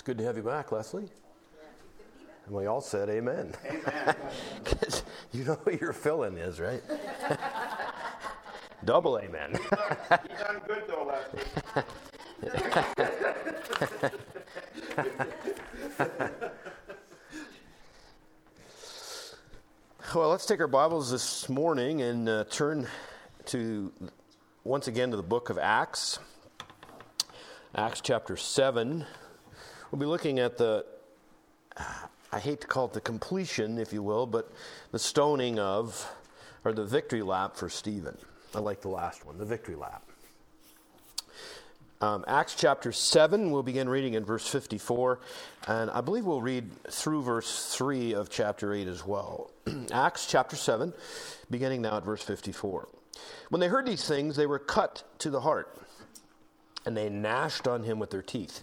It's good to have you back, Leslie. And we all said amen. Amen. you know who your fill in is, right? Double amen. You've done good though, Leslie. well, let's take our Bibles this morning and uh, turn to once again to the book of Acts. Acts chapter 7. We'll be looking at the, I hate to call it the completion, if you will, but the stoning of, or the victory lap for Stephen. I like the last one, the victory lap. Um, Acts chapter 7, we'll begin reading in verse 54, and I believe we'll read through verse 3 of chapter 8 as well. Acts chapter 7, beginning now at verse 54. When they heard these things, they were cut to the heart, and they gnashed on him with their teeth.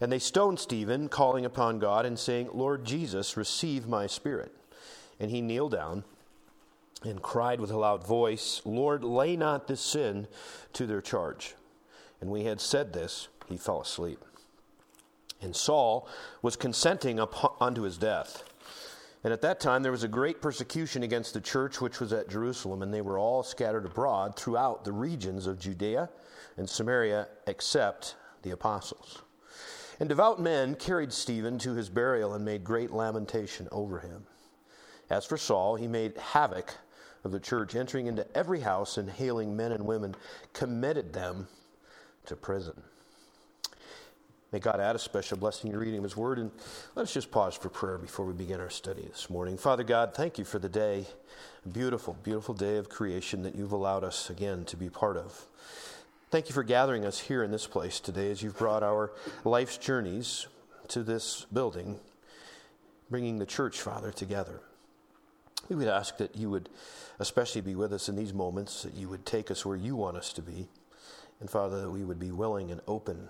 And they stoned Stephen, calling upon God and saying, Lord Jesus, receive my spirit. And he kneeled down and cried with a loud voice, Lord, lay not this sin to their charge. And we had said this, he fell asleep. And Saul was consenting unto his death. And at that time there was a great persecution against the church which was at Jerusalem, and they were all scattered abroad throughout the regions of Judea and Samaria, except the apostles. And devout men carried Stephen to his burial and made great lamentation over him. As for Saul, he made havoc of the church, entering into every house and hailing men and women, committed them to prison. May God add a special blessing in reading of His Word. And let us just pause for prayer before we begin our study this morning. Father God, thank you for the day, a beautiful, beautiful day of creation that you've allowed us again to be part of. Thank you for gathering us here in this place today as you've brought our life's journeys to this building, bringing the church, Father, together. We would ask that you would especially be with us in these moments, that you would take us where you want us to be, and Father, that we would be willing and open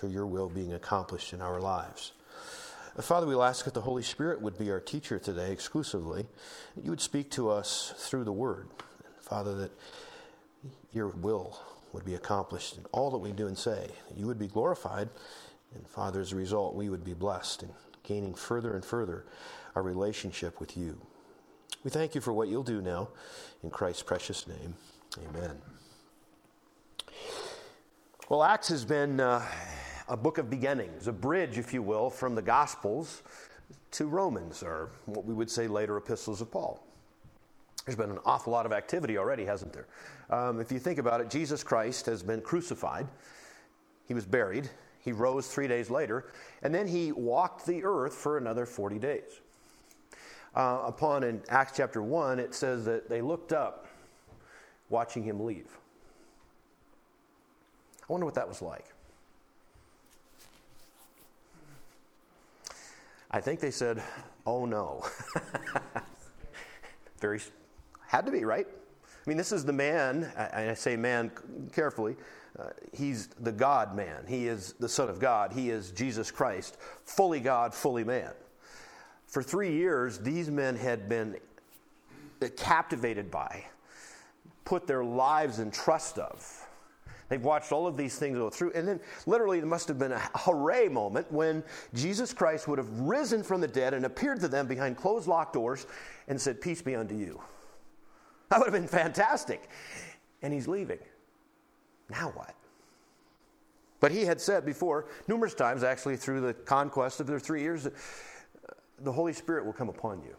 to your will being accomplished in our lives. Father, we'll ask that the Holy Spirit would be our teacher today exclusively. That you would speak to us through the Word. Father, that your will would be accomplished in all that we do and say. You would be glorified, and Father, as a result, we would be blessed and gaining further and further our relationship with you. We thank you for what you'll do now. In Christ's precious name, amen. Well, Acts has been uh, a book of beginnings, a bridge, if you will, from the Gospels to Romans, or what we would say later epistles of Paul. There's been an awful lot of activity already, hasn't there? Um, if you think about it, Jesus Christ has been crucified, he was buried, he rose three days later, and then he walked the earth for another 40 days. Uh, upon in Acts chapter 1, it says that they looked up watching him leave. I wonder what that was like. I think they said, oh no. Very had to be, right? I mean, this is the man, and I say man carefully, uh, he's the God man. He is the Son of God. He is Jesus Christ, fully God, fully man. For three years, these men had been captivated by, put their lives in trust of. They've watched all of these things go through. And then, literally, there must have been a hooray moment when Jesus Christ would have risen from the dead and appeared to them behind closed locked doors and said, Peace be unto you. That would have been fantastic. And he's leaving. Now what? But he had said before, numerous times actually through the conquest of their three years, uh, the Holy Spirit will come upon you.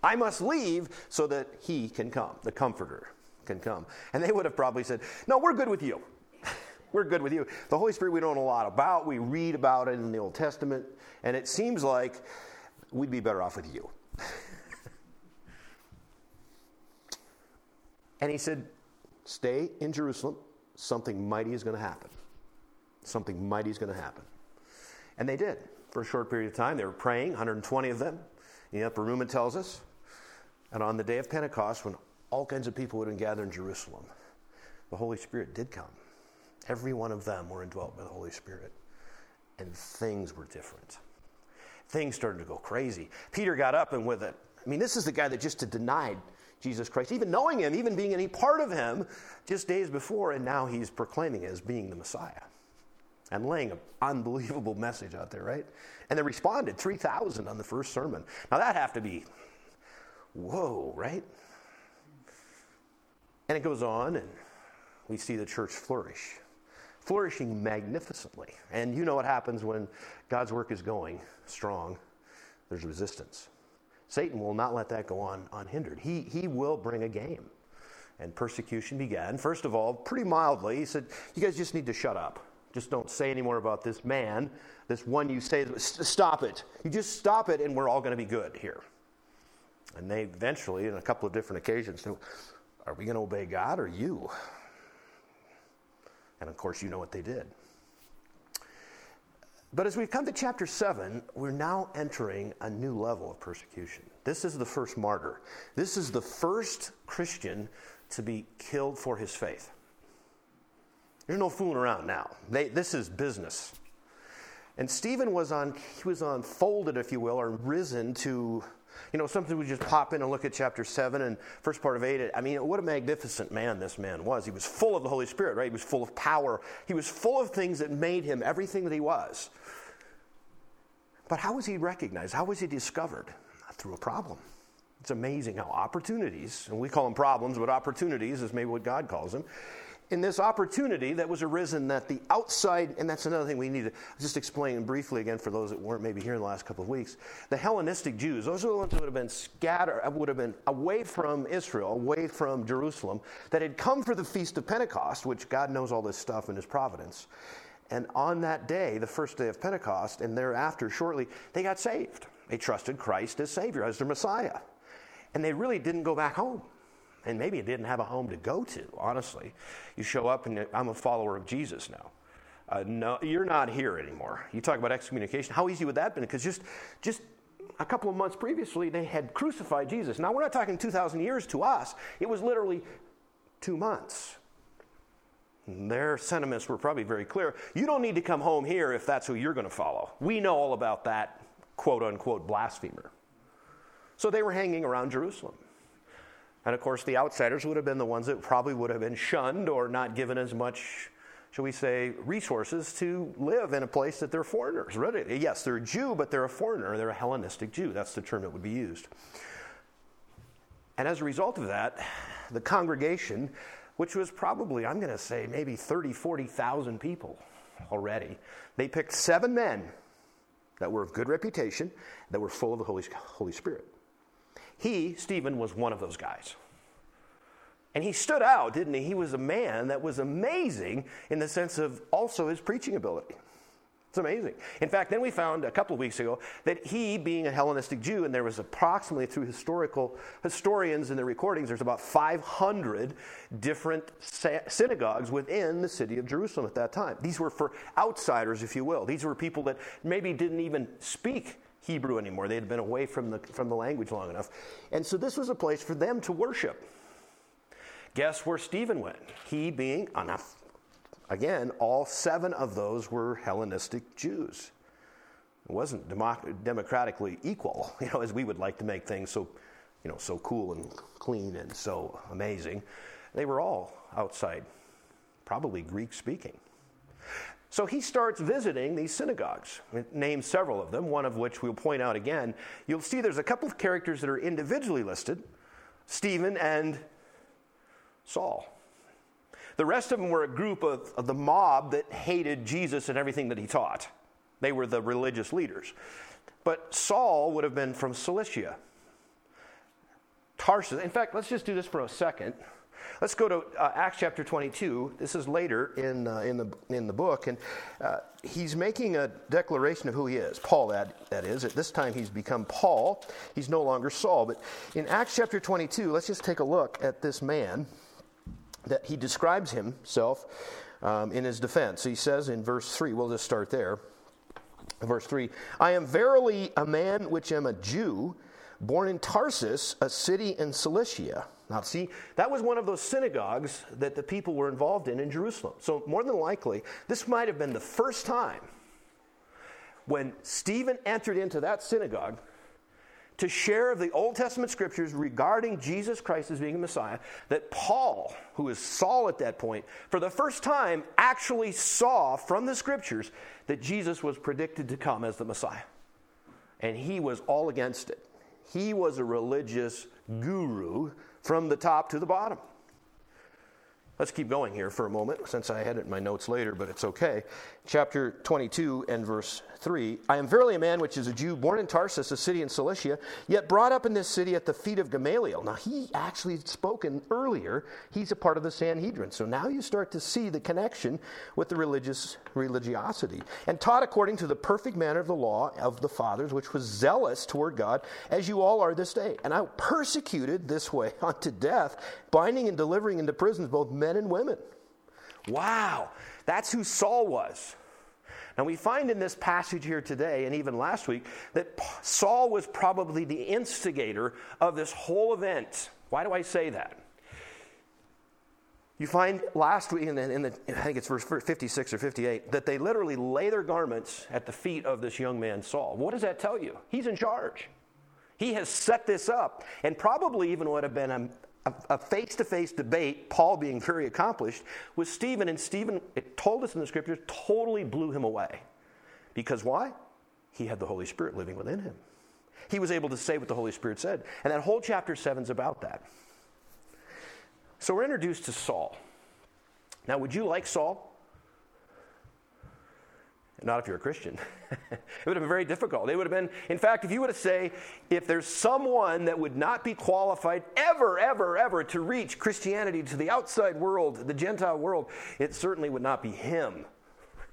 I must leave so that he can come, the Comforter can come. And they would have probably said, No, we're good with you. we're good with you. The Holy Spirit we don't know a lot about. We read about it in the Old Testament, and it seems like we'd be better off with you. And he said, Stay in Jerusalem. Something mighty is going to happen. Something mighty is going to happen. And they did. for a short period of time. They were praying, 120 of them in the upper room, it tells us. And on the day of Pentecost, when all kinds of people would have gathered in Jerusalem, the Holy Spirit did come. Every one of them were indwelt by the Holy Spirit. And things were different. Things started to go crazy. Peter got up and with it. I mean, this is the guy that just had denied Jesus Christ, even knowing him, even being any part of him just days before, and now he's proclaiming as being the Messiah and laying an unbelievable message out there, right? And they responded 3,000 on the first sermon. Now that have to be, whoa, right? And it goes on, and we see the church flourish, flourishing magnificently. And you know what happens when God's work is going strong? There's resistance. Satan will not let that go on unhindered. He, he will bring a game. And persecution began. First of all, pretty mildly, he said, You guys just need to shut up. Just don't say any more about this man, this one you say, stop it. You just stop it, and we're all going to be good here. And they eventually, in a couple of different occasions, said, Are we going to obey God or you? And of course, you know what they did. But as we come to chapter 7, we're now entering a new level of persecution. This is the first martyr. This is the first Christian to be killed for his faith. There's no fooling around now. They, this is business. And Stephen was on, he was on folded, if you will, or risen to you know, something we just pop in and look at chapter 7 and first part of 8. I mean, what a magnificent man this man was. He was full of the Holy Spirit, right? He was full of power. He was full of things that made him everything that he was. But how was he recognized? How was he discovered? Through a problem. It's amazing how opportunities, and we call them problems, but opportunities is maybe what God calls them, in this opportunity that was arisen that the outside, and that's another thing we need to just explain briefly again for those that weren't maybe here in the last couple of weeks. The Hellenistic Jews, those are the ones that would have been scattered, would have been away from Israel, away from Jerusalem, that had come for the Feast of Pentecost, which God knows all this stuff in His providence. And on that day, the first day of Pentecost, and thereafter, shortly, they got saved. They trusted Christ as Savior, as their Messiah. And they really didn't go back home and maybe it didn't have a home to go to, honestly. You show up and I'm a follower of Jesus now. Uh, no, you're not here anymore. You talk about excommunication. How easy would that have been? Because just, just a couple of months previously, they had crucified Jesus. Now, we're not talking 2,000 years to us, it was literally two months. Their sentiments were probably very clear. You don't need to come home here if that's who you're going to follow. We know all about that quote unquote blasphemer. So they were hanging around Jerusalem. And of course, the outsiders would have been the ones that probably would have been shunned or not given as much, shall we say, resources to live in a place that they're foreigners. Really, yes, they're a Jew, but they're a foreigner. They're a Hellenistic Jew. That's the term that would be used. And as a result of that, the congregation, which was probably, I'm going to say, maybe 30, 40,000 people already, they picked seven men that were of good reputation, that were full of the Holy, Holy Spirit. He, Stephen, was one of those guys. And he stood out, didn't he? He was a man that was amazing in the sense of also his preaching ability. It's amazing. In fact, then we found a couple of weeks ago that he, being a Hellenistic Jew, and there was approximately through historical historians in the recordings, there's about 500 different synagogues within the city of Jerusalem at that time. These were for outsiders, if you will. These were people that maybe didn't even speak Hebrew anymore. They had been away from the, from the language long enough. And so this was a place for them to worship. Guess where Stephen went? He being, uh, enough. again, all seven of those were Hellenistic Jews. It wasn't democ- democratically equal, you know, as we would like to make things so, you know, so cool and clean and so amazing. They were all outside, probably Greek speaking. So he starts visiting these synagogues. Name several of them, one of which we'll point out again. You'll see there's a couple of characters that are individually listed Stephen and Saul. The rest of them were a group of, of the mob that hated Jesus and everything that he taught. They were the religious leaders. But Saul would have been from Cilicia. Tarsus. In fact, let's just do this for a second. Let's go to uh, Acts chapter 22. This is later in, uh, in, the, in the book, and uh, he's making a declaration of who he is. Paul, that, that is. At this time, he's become Paul. He's no longer Saul. But in Acts chapter 22, let's just take a look at this man that he describes himself um, in his defense. He says in verse 3, we'll just start there. Verse 3 I am verily a man which am a Jew, born in Tarsus, a city in Cilicia. Now, see, that was one of those synagogues that the people were involved in in Jerusalem. So, more than likely, this might have been the first time when Stephen entered into that synagogue to share of the Old Testament scriptures regarding Jesus Christ as being a Messiah, that Paul, who is Saul at that point, for the first time actually saw from the scriptures that Jesus was predicted to come as the Messiah. And he was all against it. He was a religious guru from the top to the bottom. Let's keep going here for a moment, since I had it in my notes later, but it's okay. Chapter 22 and verse 3 I am verily a man which is a Jew, born in Tarsus, a city in Cilicia, yet brought up in this city at the feet of Gamaliel. Now, he actually had spoken earlier. He's a part of the Sanhedrin. So now you start to see the connection with the religious religiosity. And taught according to the perfect manner of the law of the fathers, which was zealous toward God, as you all are this day. And I persecuted this way unto death, binding and delivering into prisons both men and women. Wow, that's who Saul was. Now, we find in this passage here today, and even last week, that Saul was probably the instigator of this whole event. Why do I say that? You find last week, in the, in the, I think it's verse 56 or 58, that they literally lay their garments at the feet of this young man, Saul. What does that tell you? He's in charge. He has set this up, and probably even would have been a, face to face debate, Paul being very accomplished, with Stephen. And Stephen, it told us in the scriptures, totally blew him away. Because why? He had the Holy Spirit living within him. He was able to say what the Holy Spirit said. And that whole chapter 7 is about that. So we're introduced to Saul. Now, would you like Saul? Not if you're a Christian. it would have been very difficult. It would have been, in fact, if you were to say, if there's someone that would not be qualified ever, ever, ever to reach Christianity to the outside world, the Gentile world, it certainly would not be him,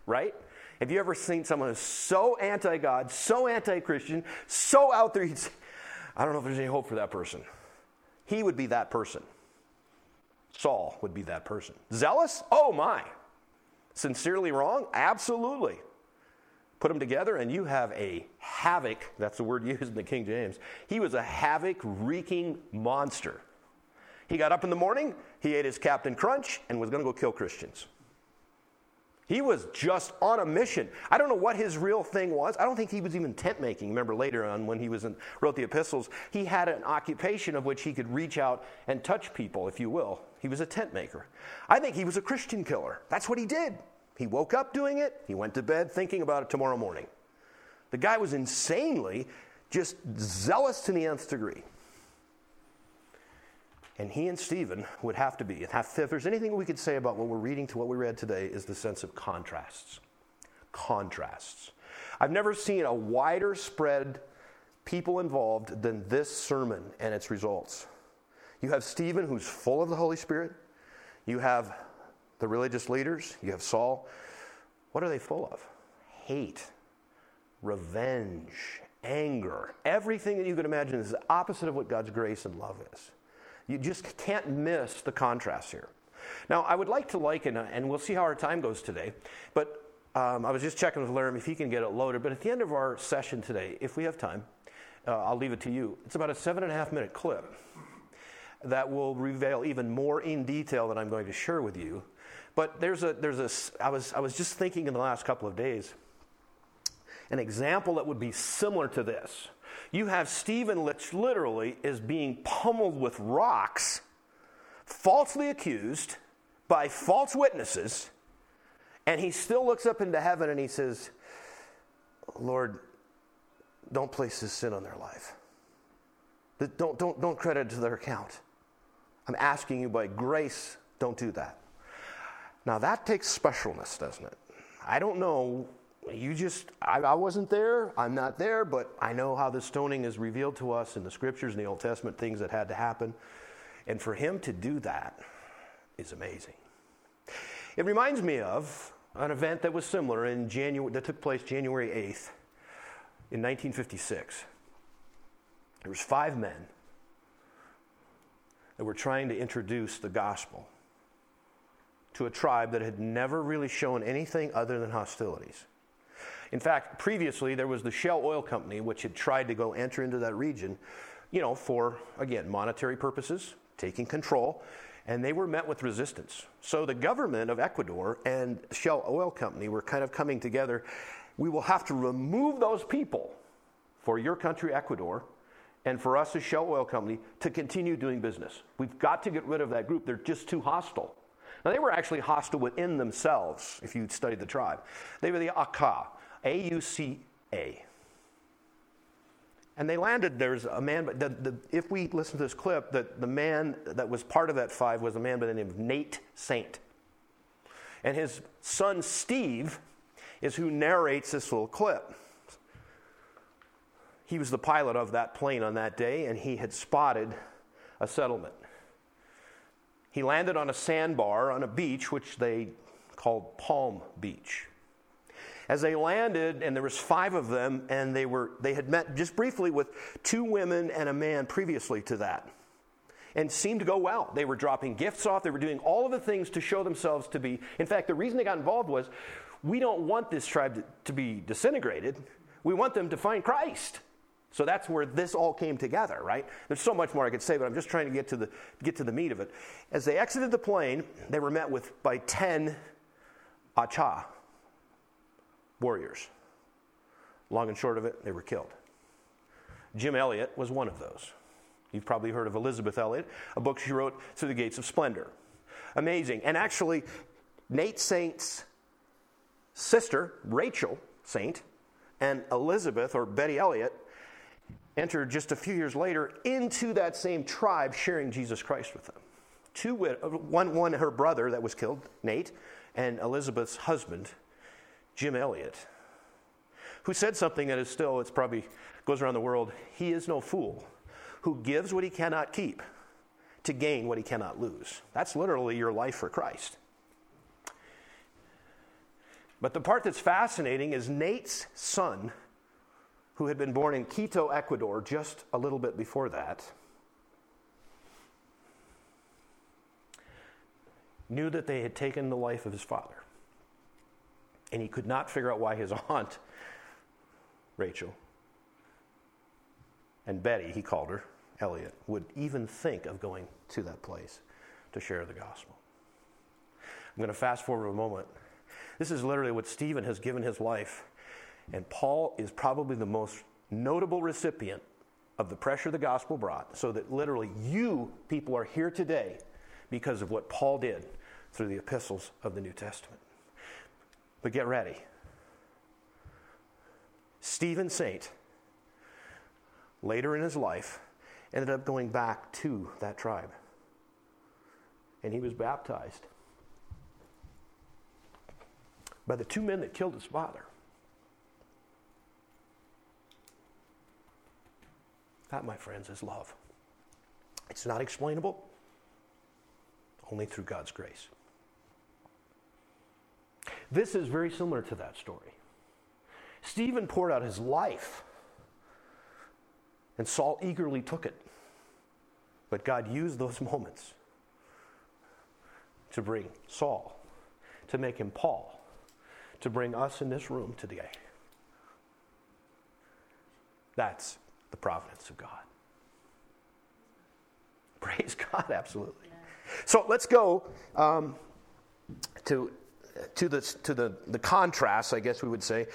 right? Have you ever seen someone who's so anti God, so anti Christian, so out there, say, I don't know if there's any hope for that person. He would be that person. Saul would be that person. Zealous? Oh my. Sincerely wrong? Absolutely. Put them together, and you have a havoc. That's the word used in the King James. He was a havoc wreaking monster. He got up in the morning, he ate his Captain Crunch, and was going to go kill Christians. He was just on a mission. I don't know what his real thing was. I don't think he was even tent making. Remember later on when he was in, wrote the epistles, he had an occupation of which he could reach out and touch people, if you will. He was a tent maker. I think he was a Christian killer. That's what he did. He woke up doing it, he went to bed thinking about it tomorrow morning. The guy was insanely just zealous to the nth degree. And he and Stephen would have to be. If there's anything we could say about what we're reading to what we read today, is the sense of contrasts. Contrasts. I've never seen a wider spread people involved than this sermon and its results. You have Stephen, who's full of the Holy Spirit. You have the religious leaders, you have Saul. What are they full of? Hate, revenge, anger. Everything that you can imagine is the opposite of what God's grace and love is. You just can't miss the contrast here. Now, I would like to liken, and we'll see how our time goes today, but um, I was just checking with Laramie if he can get it loaded. But at the end of our session today, if we have time, uh, I'll leave it to you. It's about a seven and a half minute clip that will reveal even more in detail than I'm going to share with you but there's a, there's a, I was, I was just thinking in the last couple of days, an example that would be similar to this. You have Stephen, which literally is being pummeled with rocks, falsely accused by false witnesses, and he still looks up into heaven and he says, Lord, don't place this sin on their life. Don't, don't, don't credit to their account. I'm asking you by grace, don't do that. Now that takes specialness, doesn't it? I don't know. You just, I, I, wasn't there. I'm not there, but I know how the stoning is revealed to us in the scriptures in the Old Testament, things that had to happen. And for him to do that is amazing. It reminds me of an event that was similar in January, that took place January 8th in 1956. There was five men that were trying to introduce the gospel to a tribe that had never really shown anything other than hostilities. In fact, previously there was the Shell Oil Company, which had tried to go enter into that region, you know, for, again, monetary purposes, taking control, and they were met with resistance. So the government of Ecuador and Shell Oil Company were kind of coming together. We will have to remove those people for your country, Ecuador, and for us as Shell Oil Company to continue doing business. We've got to get rid of that group. They're just too hostile. Now, they were actually hostile within themselves, if you studied the tribe. They were the Auca, A U C A. And they landed, there's a man, the, the, if we listen to this clip, the, the man that was part of that five was a man by the name of Nate Saint. And his son Steve is who narrates this little clip. He was the pilot of that plane on that day, and he had spotted a settlement. He landed on a sandbar on a beach, which they called Palm Beach. As they landed, and there was five of them, and they were they had met just briefly with two women and a man previously to that, and seemed to go well. They were dropping gifts off. They were doing all of the things to show themselves to be. In fact, the reason they got involved was, we don't want this tribe to, to be disintegrated. We want them to find Christ. So that's where this all came together, right? There's so much more I could say, but I'm just trying to get to the, get to the meat of it. As they exited the plane, they were met with by 10 Auca warriors. Long and short of it, they were killed. Jim Elliot was one of those. You've probably heard of Elizabeth Elliot, a book she wrote, Through the Gates of Splendor. Amazing. And actually, Nate Saint's sister, Rachel Saint, and Elizabeth, or Betty Elliot, entered just a few years later into that same tribe, sharing Jesus Christ with them. Two, one, one, her brother that was killed, Nate, and Elizabeth's husband, Jim Elliot, who said something that is still, it's probably goes around the world. He is no fool who gives what he cannot keep to gain what he cannot lose. That's literally your life for Christ. But the part that's fascinating is Nate's son who had been born in Quito, Ecuador, just a little bit before that, knew that they had taken the life of his father. And he could not figure out why his aunt, Rachel, and Betty, he called her, Elliot, would even think of going to that place to share the gospel. I'm going to fast forward a moment. This is literally what Stephen has given his life and Paul is probably the most notable recipient of the pressure the gospel brought, so that literally you people are here today because of what Paul did through the epistles of the New Testament. But get ready. Stephen Saint, later in his life, ended up going back to that tribe. And he was baptized by the two men that killed his father. That, my friends, is love. It's not explainable, only through God's grace. This is very similar to that story. Stephen poured out his life, and Saul eagerly took it. But God used those moments to bring Saul, to make him Paul, to bring us in this room today. That's the providence of God. Praise God, absolutely. So let's go um, to, to, the, to the, the contrast, I guess we would say.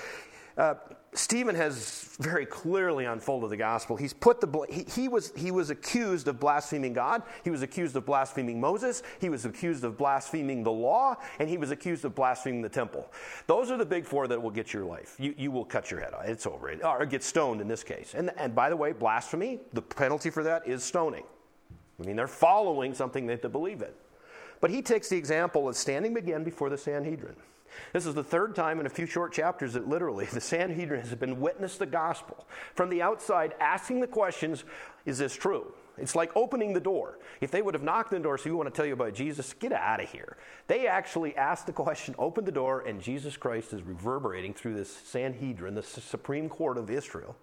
Uh, Stephen has very clearly unfolded the gospel. He's put the he, he, was he was accused of blaspheming God. He was accused of blaspheming Moses. He was accused of blaspheming the law, and he was accused of blaspheming the temple. Those are the big four that will get your life. You, you will cut your head off. It's over. Or get stoned in this case. And and by the way, blasphemy. The penalty for that is stoning. I mean, they're following something they believe in. But he takes the example of standing again before the Sanhedrin. This is the third time in a few short chapters that literally the Sanhedrin has been witness the gospel from the outside, asking the questions Is this true? It's like opening the door. If they would have knocked on the door, so we want to tell you about Jesus, get out of here. They actually asked the question, opened the door, and Jesus Christ is reverberating through this Sanhedrin, the Supreme Court of Israel,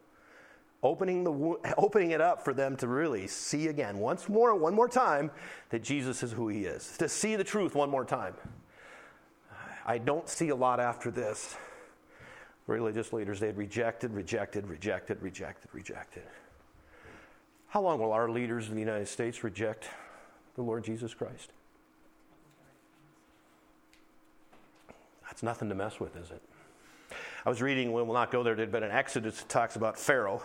opening, the, opening it up for them to really see again, once more, one more time, that Jesus is who he is, to see the truth one more time. I don't see a lot after this. religious leaders, they had rejected, rejected, rejected, rejected, rejected. How long will our leaders in the United States reject the Lord Jesus Christ? That's nothing to mess with, is it? I was reading, we'll not go there, but an Exodus that talks about Pharaoh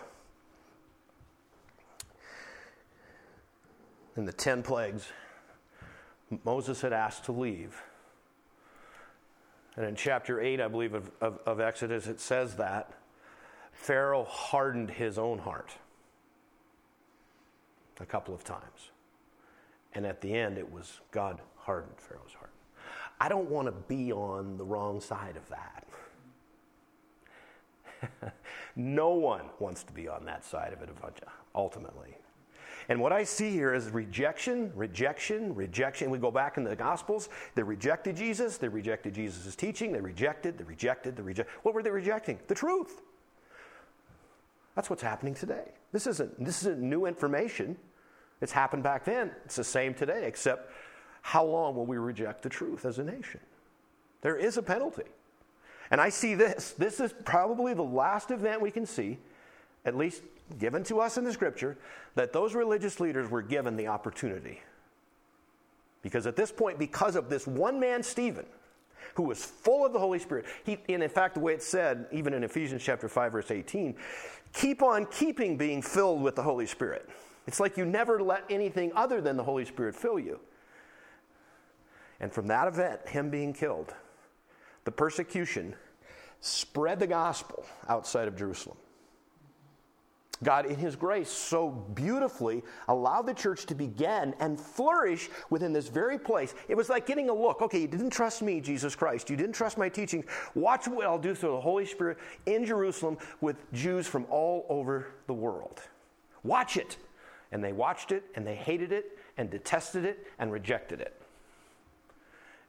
and the ten plagues. Moses had asked to leave. And in chapter 8, I believe, of, of, of Exodus, it says that Pharaoh hardened his own heart a couple of times. And at the end, it was God hardened Pharaoh's heart. I don't want to be on the wrong side of that. no one wants to be on that side of it, ultimately. And what I see here is rejection, rejection, rejection. We go back in the Gospels, they rejected Jesus, they rejected Jesus' teaching, they rejected, they rejected, they rejected. What were they rejecting? The truth. That's what's happening today. This isn't, this isn't new information. It's happened back then. It's the same today, except how long will we reject the truth as a nation? There is a penalty. And I see this. This is probably the last event we can see, at least given to us in the scripture that those religious leaders were given the opportunity. Because at this point, because of this one man, Stephen, who was full of the Holy Spirit, he, and in fact, the way it's said, even in Ephesians chapter 5, verse 18, keep on keeping being filled with the Holy Spirit. It's like you never let anything other than the Holy Spirit fill you. And from that event, him being killed, the persecution spread the gospel outside of Jerusalem. God, in His grace, so beautifully allowed the church to begin and flourish within this very place. It was like getting a look. Okay, you didn't trust me, Jesus Christ. You didn't trust my teachings. Watch what I'll do through the Holy Spirit in Jerusalem with Jews from all over the world. Watch it. And they watched it, and they hated it, and detested it, and rejected it.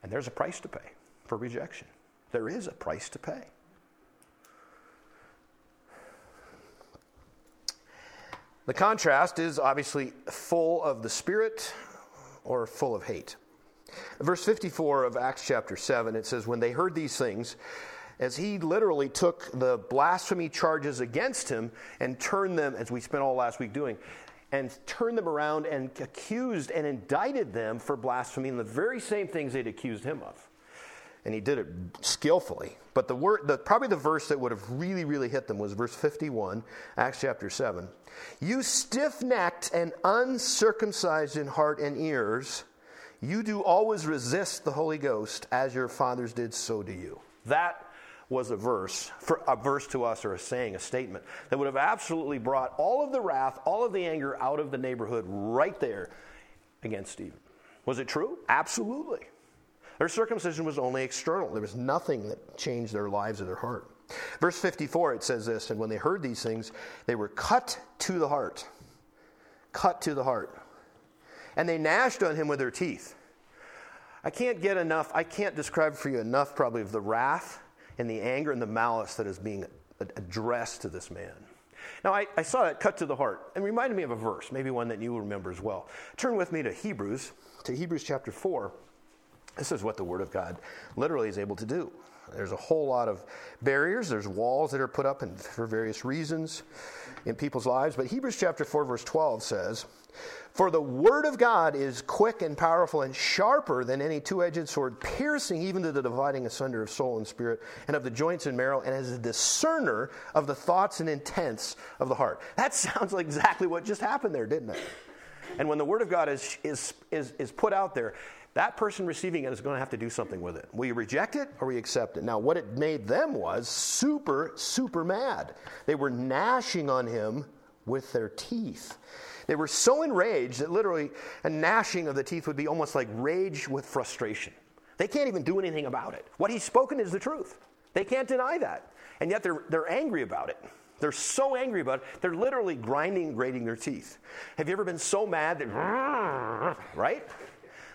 And there's a price to pay for rejection. There is a price to pay. The contrast is obviously full of the Spirit or full of hate. Verse 54 of Acts chapter 7, it says, When they heard these things, as he literally took the blasphemy charges against him and turned them, as we spent all last week doing, and turned them around and accused and indicted them for blasphemy and the very same things they'd accused him of and he did it skillfully. But the word, the, probably the verse that would have really, really hit them was verse 51, Acts chapter 7. You stiff necked and uncircumcised in heart and ears, you do always resist the Holy Ghost as your fathers did, so do you. That was a verse, for a verse to us or a saying, a statement that would have absolutely brought all of the wrath, all of the anger out of the neighborhood right there against Stephen. Was it true? Absolutely. Their circumcision was only external. There was nothing that changed their lives or their heart. Verse 54, it says this And when they heard these things, they were cut to the heart. Cut to the heart. And they gnashed on him with their teeth. I can't get enough, I can't describe for you enough, probably, of the wrath and the anger and the malice that is being addressed to this man. Now, I, I, saw that cut to the heart and reminded me of a verse, maybe one that you will remember as well. Turn with me to Hebrews, to Hebrews chapter 4. This is what the Word of God literally is able to do. There's a whole lot of barriers, there's walls that are put up for various reasons in people's lives. But Hebrews chapter 4, verse 12 says, For the Word of God is quick and powerful and sharper than any two edged sword, piercing even to the dividing asunder of soul and spirit and of the joints and marrow, and as a discerner of the thoughts and intents of the heart. That sounds like exactly what just happened there, didn't it? And when the Word of God is, is, is, is put out there, that person receiving it is going to have to do something with it. Will you reject it or you accept it? Now, what it made them was super, super mad. They were gnashing on him with their teeth. They were so enraged that literally a gnashing of the teeth would be almost like rage with frustration. They can't even do anything about it. What he's spoken is the truth. They can't deny that. And yet they're, they're angry about it. They're so angry about it, they're literally grinding, grating their teeth. Have you ever been so mad that, right?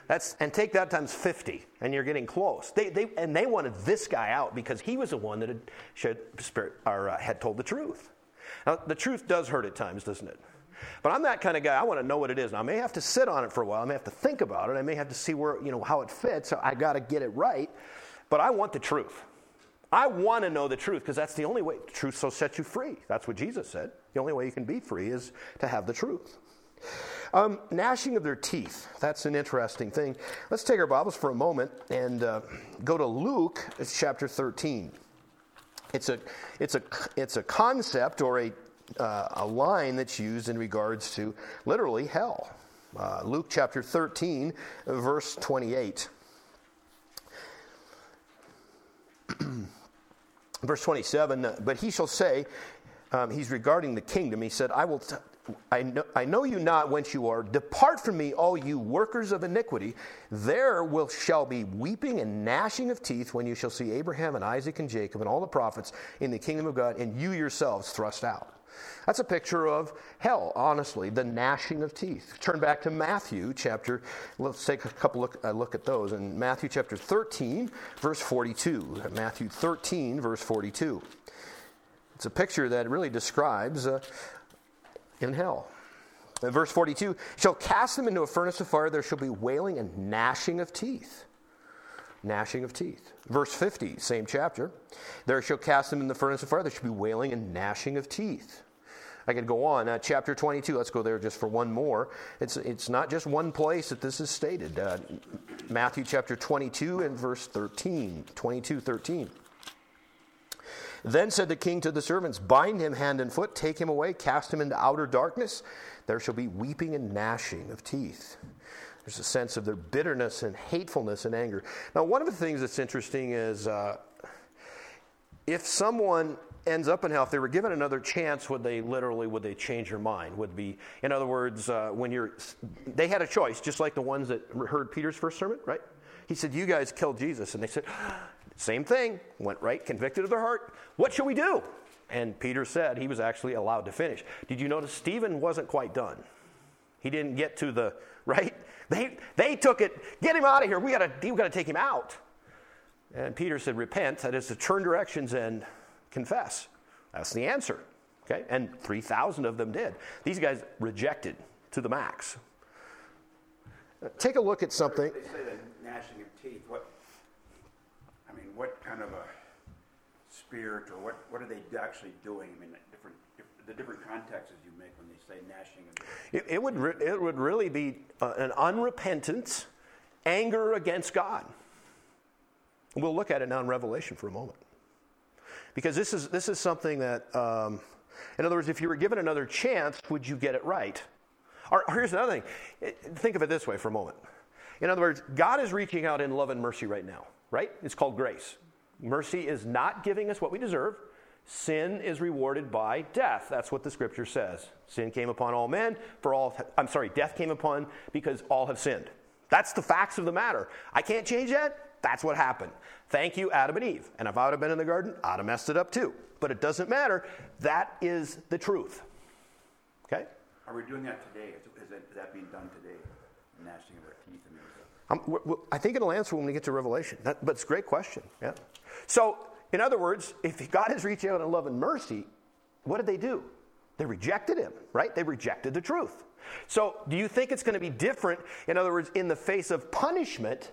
That's, and take that times 50, and you're getting close. They, they, and they wanted this guy out because he was the one that had, spirit, or, uh, had told the truth. Now, the truth does hurt at times, doesn't it? But I'm that kind of guy. I want to know what it is. Now, I may have to sit on it for a while. I may have to think about it. I may have to see where, you know, how it fits. I got to get it right. But I want the truth. I want to know the truth because that's the only way. Truth so sets you free. That's what Jesus said. The only way you can be free is to have the truth. Um, gnashing of their teeth. That's an interesting thing. Let's take our Bibles for a moment and uh, go to Luke chapter 13. It's a, it's a, it's a concept or a, uh, a line that's used in regards to literally hell. Uh, Luke chapter 13, verse 28. verse 27 But he shall say, um, he's regarding the kingdom, he said, I will. T- I know, I know you not whence you are. Depart from me, all you workers of iniquity. There will shall be weeping and gnashing of teeth when you shall see Abraham and Isaac and Jacob and all the prophets in the kingdom of God, and you yourselves thrust out. That's a picture of hell, honestly, the gnashing of teeth. Turn back to Matthew chapter, let's take a couple look, a look at those. In Matthew chapter 13, verse 42. Matthew 13, verse 42. It's a picture that really describes uh, in hell. In verse 42, shall cast them into a furnace of fire, there shall be wailing and gnashing of teeth. Gnashing of teeth. Verse 50, same chapter. There shall cast them in the furnace of fire, there shall be wailing and gnashing of teeth. I could go on. Uh, chapter 22, let's go there just for one more. It's, it's not just one place that this is stated. Uh, Matthew chapter 22 and verse 13. 22, 13. Then said the king to the servants, Bind him hand and foot, take him away, cast him into outer darkness. There shall be weeping and gnashing of teeth. There's a sense of their bitterness and hatefulness and anger. Now, one of the things that's interesting is uh, if someone ends up in hell, if they were given another chance, would they literally would they change their mind? Would be, in other words, uh, when you're, they had a choice, just like the ones that heard Peter's first sermon, right? He said, "You guys killed Jesus," and they said, same thing, went right, convicted of their heart. What shall we do? And Peter said he was actually allowed to finish. Did you notice Stephen wasn't quite done? He didn't get to the, right? They, they took it, get him out of here. We gotta, we gotta take him out. And Peter said, repent, that is to turn directions and confess. That's the answer. Okay? And 3,000 of them did. These guys rejected to the max. Take a look at something. They say the gnashing of teeth. What what kind of a spirit or what, what are they actually doing? I mean, different, the different contexts you make when they say gnashing. It, it, would, re- it would really be uh, an unrepentant anger against God. We'll look at it now in Revelation for a moment. Because this is, this is something that, um, in other words, if you were given another chance, would you get it right? Or, or here's another thing. Think of it this way for a moment. In other words, God is reaching out in love and mercy right now right? It's called grace. Mercy is not giving us what we deserve. Sin is rewarded by death. That's what the scripture says. Sin came upon all men, for all, I'm sorry, death came upon because all have sinned. That's the facts of the matter. I can't change that. That's what happened. Thank you, Adam and Eve. And if I would have been in the garden, I'd have messed it up too. But it doesn't matter. That is the truth. Okay? Are we doing that today? Is, that, being done today? Gnashing of our teeth I think it'll answer when we get to Revelation. That, but it's a great question. Yeah. So, in other words, if God is reaching out in love and mercy, what did they do? They rejected him, right? They rejected the truth. So, do you think it's going to be different, in other words, in the face of punishment,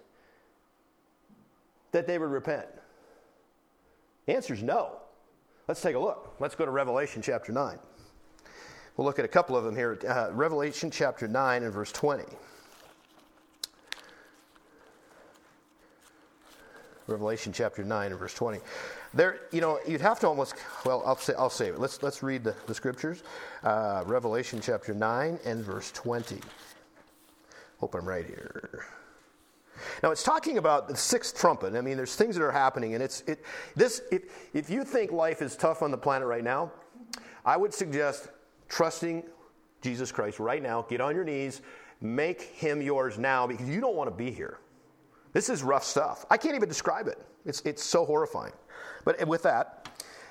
that they would repent? The answer is no. Let's take a look. Let's go to Revelation chapter 9. We'll look at a couple of them here. Uh, Revelation chapter 9 and verse 20. Revelation chapter 9 and verse 20. There, you know, you'd have to almost, well, I'll say, I'll say it. Let's, let's read the, the scriptures. Uh, Revelation chapter 9 and verse 20. Hope I'm right here. Now it's talking about the sixth trumpet. I mean, there's things that are happening, and it's it. This, if if you think life is tough on the planet right now, I would suggest trusting Jesus Christ right now. Get on your knees, make Him yours now, because you don't want to be here. This is rough stuff. I can't even describe it. It's, it's so horrifying. But with that,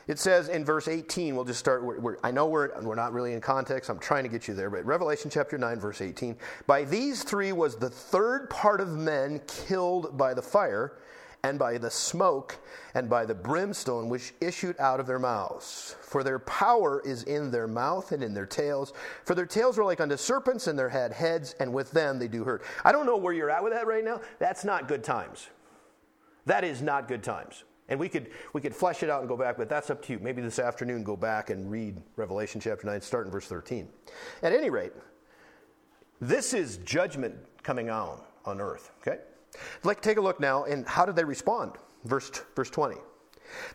it says in verse 18, we'll just start. We're, we're, I know we're, we're not really in context. I'm trying to get you there. But Revelation chapter 9, verse 18. By these three was the third part of men killed by the fire, and by the smoke and by the brimstone which issued out of their mouths. For their power is in their mouth and in their tails. For their tails were like unto serpents, and their had heads, and with them they do hurt. I don't know where you're at with that right now. That's not good times. That is not good times. And we could, we could flesh it out and go back, but that's up to you. Maybe this afternoon go back and read Revelation chapter 9, start in verse 13. At any rate, this is judgment coming on on earth, okay? Like take a look now and how did they respond? Verse, verse 20.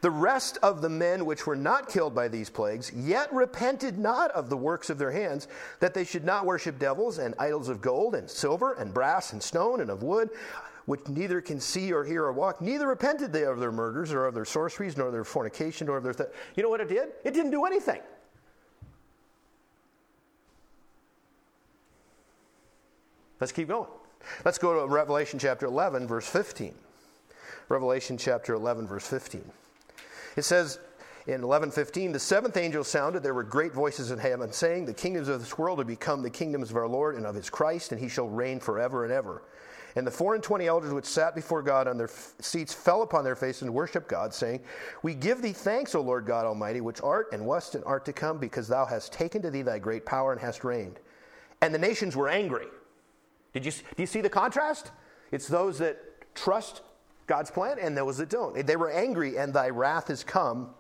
The rest of the men which were not killed by these plagues yet repented not of the works of their hands, that they should not worship devils and idols of gold and silver and brass and stone and of wood, which neither can see or hear or walk. Neither repented they of their murders or of their sorceries, nor their fornication, nor of their. Th- you know what it did? It didn't do anything. Let's keep going. Let's go to Revelation chapter 11, verse 15. Revelation chapter 11, verse 15. It says in 11:15, the seventh angel sounded. There were great voices in heaven saying, "The kingdoms of this world have become the kingdoms of our Lord and of His Christ, and He shall reign forever and ever." And the four and twenty elders which sat before God on their f- seats fell upon their faces and worshipped God, saying, We give thee thanks, O Lord God Almighty, which art and wast and art to come, because thou hast taken to thee thy great power and hast reigned. And the nations were angry. Did you, do you see the contrast? It's those that trust God's plan and those that don't. They were angry, and thy wrath is come,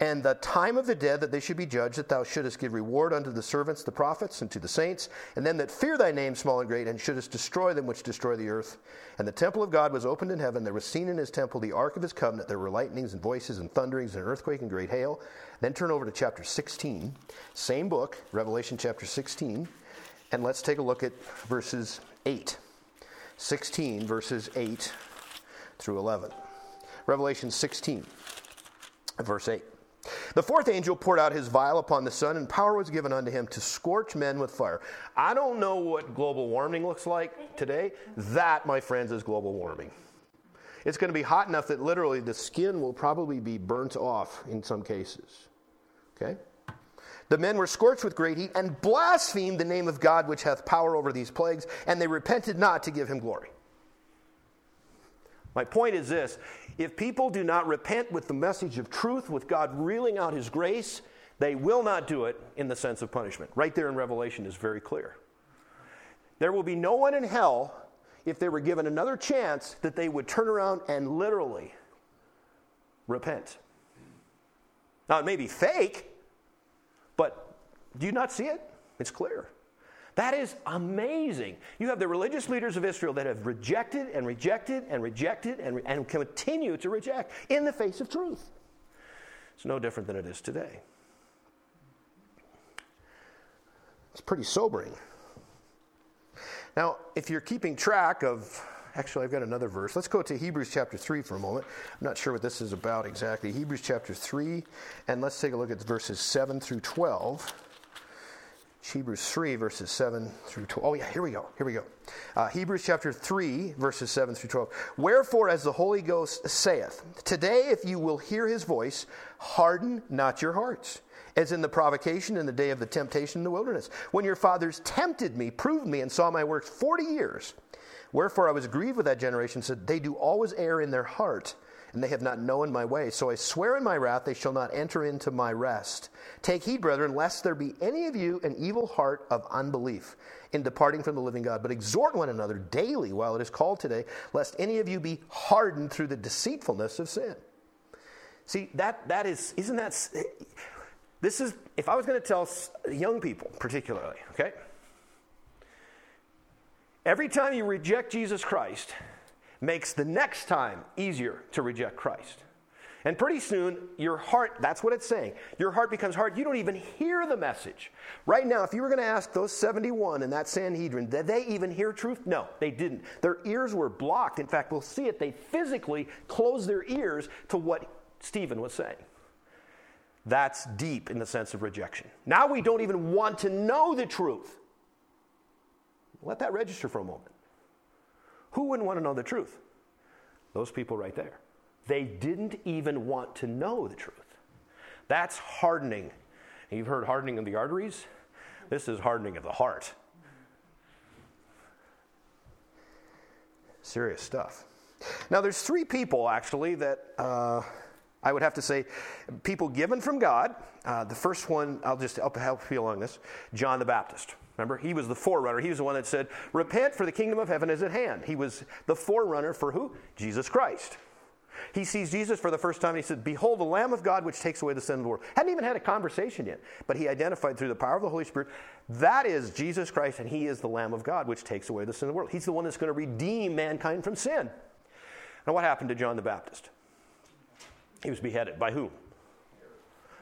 and the time of the dead that they should be judged, that thou shouldest give reward unto the servants, the prophets, and to the saints, and them that fear thy name, small and great, and shouldest destroy them which destroy the earth. And the temple of God was opened in heaven. There was seen in his temple the ark of his covenant. There were lightnings and voices and thunderings and earthquake and great hail. Then turn over to chapter 16, same book, Revelation chapter 16, and let's take a look at verses 8. 16, verses 8 through 11. Revelation 16, verse 8. The fourth angel poured out his vial upon the sun, and power was given unto him to scorch men with fire. I don't know what global warming looks like today. That, my friends, is global warming. It's going to be hot enough that literally the skin will probably be burnt off in some cases. Okay? The men were scorched with great heat and blasphemed the name of God which hath power over these plagues, and they repented not to give him glory. My point is this if people do not repent with the message of truth, with God reeling out his grace, they will not do it in the sense of punishment. Right there in Revelation is very clear. There will be no one in hell if they were given another chance that they would turn around and literally repent. Now, it may be fake, but do you not see it? It's clear. That is amazing. You have the religious leaders of Israel that have rejected and rejected and rejected and, and continue to reject in the face of truth. It's no different than it is today. It's pretty sobering. Now, if you're keeping track of, actually, I've got another verse. Let's go to Hebrews chapter 3 for a moment. I'm not sure what this is about exactly. Hebrews chapter 3, and let's take a look at verses 7 through 12. Hebrews 3, verses 7 through 12. Oh, yeah, here we go. Here we go. Uh, Hebrews chapter 3, verses 7 through 12. Wherefore, as the Holy Ghost saith, Today, if you will hear his voice, harden not your hearts, as in the provocation in the day of the temptation in the wilderness, when your fathers tempted me, proved me, and saw my works forty years. Wherefore I was grieved with that generation, said, They do always err in their heart and they have not known my way. So I swear in my wrath, they shall not enter into my rest. Take heed, brethren, lest there be any of you an evil heart of unbelief in departing from the living God, but exhort one another daily while it is called today, lest any of you be hardened through the deceitfulness of sin. See, that, that is, isn't that, this is, if I was going to tell young people particularly, okay? Every time you reject Jesus Christ, makes the next time easier to reject Christ. And pretty soon, your heart, that's what it's saying. Your heart becomes hard. You don't even hear the message. Right now, if you were going to ask those 71 in that Sanhedrin, did they even hear truth? No, they didn't. Their ears were blocked. In fact, we'll see it. They physically closed their ears to what Stephen was saying. That's deep in the sense of rejection. Now we don't even want to know the truth. Let that register for a moment. Who wouldn't want to know the truth? Those people right there. They didn't even want to know the truth. That's hardening. You've heard hardening of the arteries? This is hardening of the heart. Serious stuff. Now, there's three people actually that uh, I would have to say, people given from God. Uh, the first one, I'll just help, help you along this John the Baptist. Remember, he was the forerunner. He was the one that said, Repent, for the kingdom of heaven is at hand. He was the forerunner for who? Jesus Christ. he sees Jesus for the first time and he said, Behold, the Lamb of God which takes away the sin of the world. Hadn't even had a conversation yet, but he identified through the power of the Holy Spirit that is Jesus Christ and he is the Lamb of God which takes away the sin of the world. He's the one that's going to redeem mankind from sin. Now, what happened to John the Baptist? He was beheaded. By whom?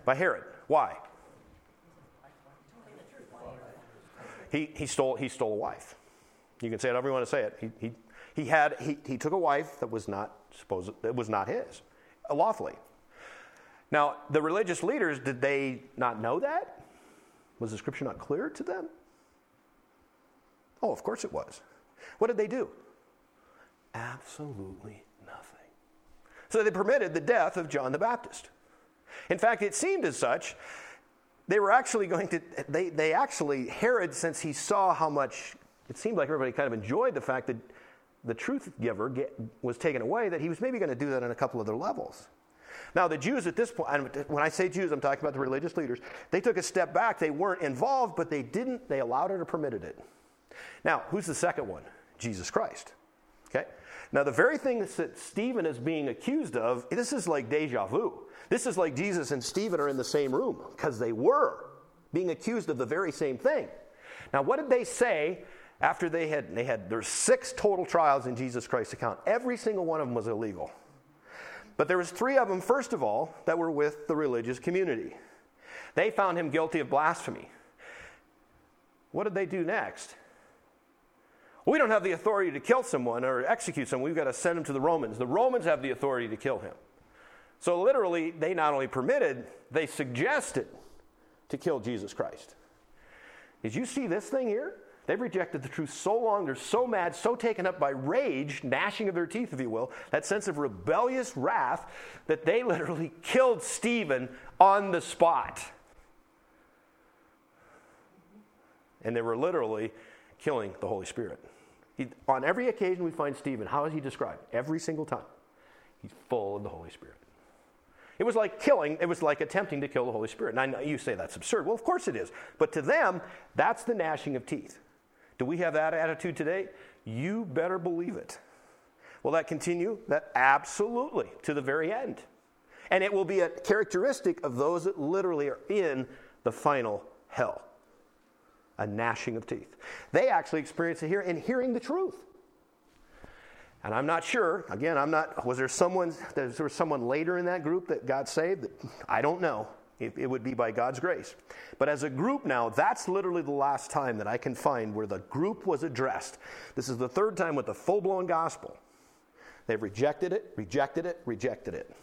By Herod. Why? He, he, stole, he stole a wife. You can say it however you want to say it. He, he, he, had, he, he took a wife that was not supposed that was not his, lawfully. Now, the religious leaders, did they not know that? Was the scripture not clear to them? Oh, of course it was. What did they do? Absolutely nothing. So they permitted the death of John the Baptist. In fact, it seemed as such they were actually going to, they, they actually, Herod, since he saw how much, it seemed like everybody kind of enjoyed the fact that the truth giver get, was taken away, that he was maybe going to do that on a couple other levels. Now, the Jews at this point, when I say Jews, I'm talking about the religious leaders, they took a step back. They weren't involved, but they didn't, they allowed it or permitted it. Now, who's the second one? Jesus Christ. Okay? Now, the very thing that Stephen is being accused of, this is like deja vu. This is like Jesus and Stephen are in the same room because they were being accused of the very same thing. Now, what did they say after they had, they had, there's six total trials in Jesus Christ's account. Every single one of them was illegal. But there was three of them, first of all, that were with the religious community. They found him guilty of blasphemy. What did they do next? We don't have the authority to kill someone or execute someone. We've got to send him to the Romans. The Romans have the authority to kill him. So literally, they not only permitted, they suggested to kill Jesus Christ. Did you see this thing here? They've rejected the truth so long, they're so mad, so taken up by rage, gnashing of their teeth, if you will, that sense of rebellious wrath, that they literally killed Stephen on the spot. And they were literally killing the Holy Spirit. He, on every occasion we find Stephen, how is he described? Every single time. He's full of the Holy Spirit. It was like killing, it was like attempting to kill the Holy Spirit. And I know you say that's absurd. Well, of course it is. But to them, that's the gnashing of teeth. Do we have that attitude today? You better believe it. Will that continue? That absolutely to the very end. And it will be a characteristic of those that literally are in the final hell a gnashing of teeth. They actually experience it here in hearing the truth. And I'm not sure, again, I'm not, was there someone, was there someone later in that group that got saved? I don't know. It, it, would be by God's grace. But as a group now, that's literally the last time that I can find where the group was addressed. This is the third time with the full blown gospel. They've rejected it, rejected it, rejected it.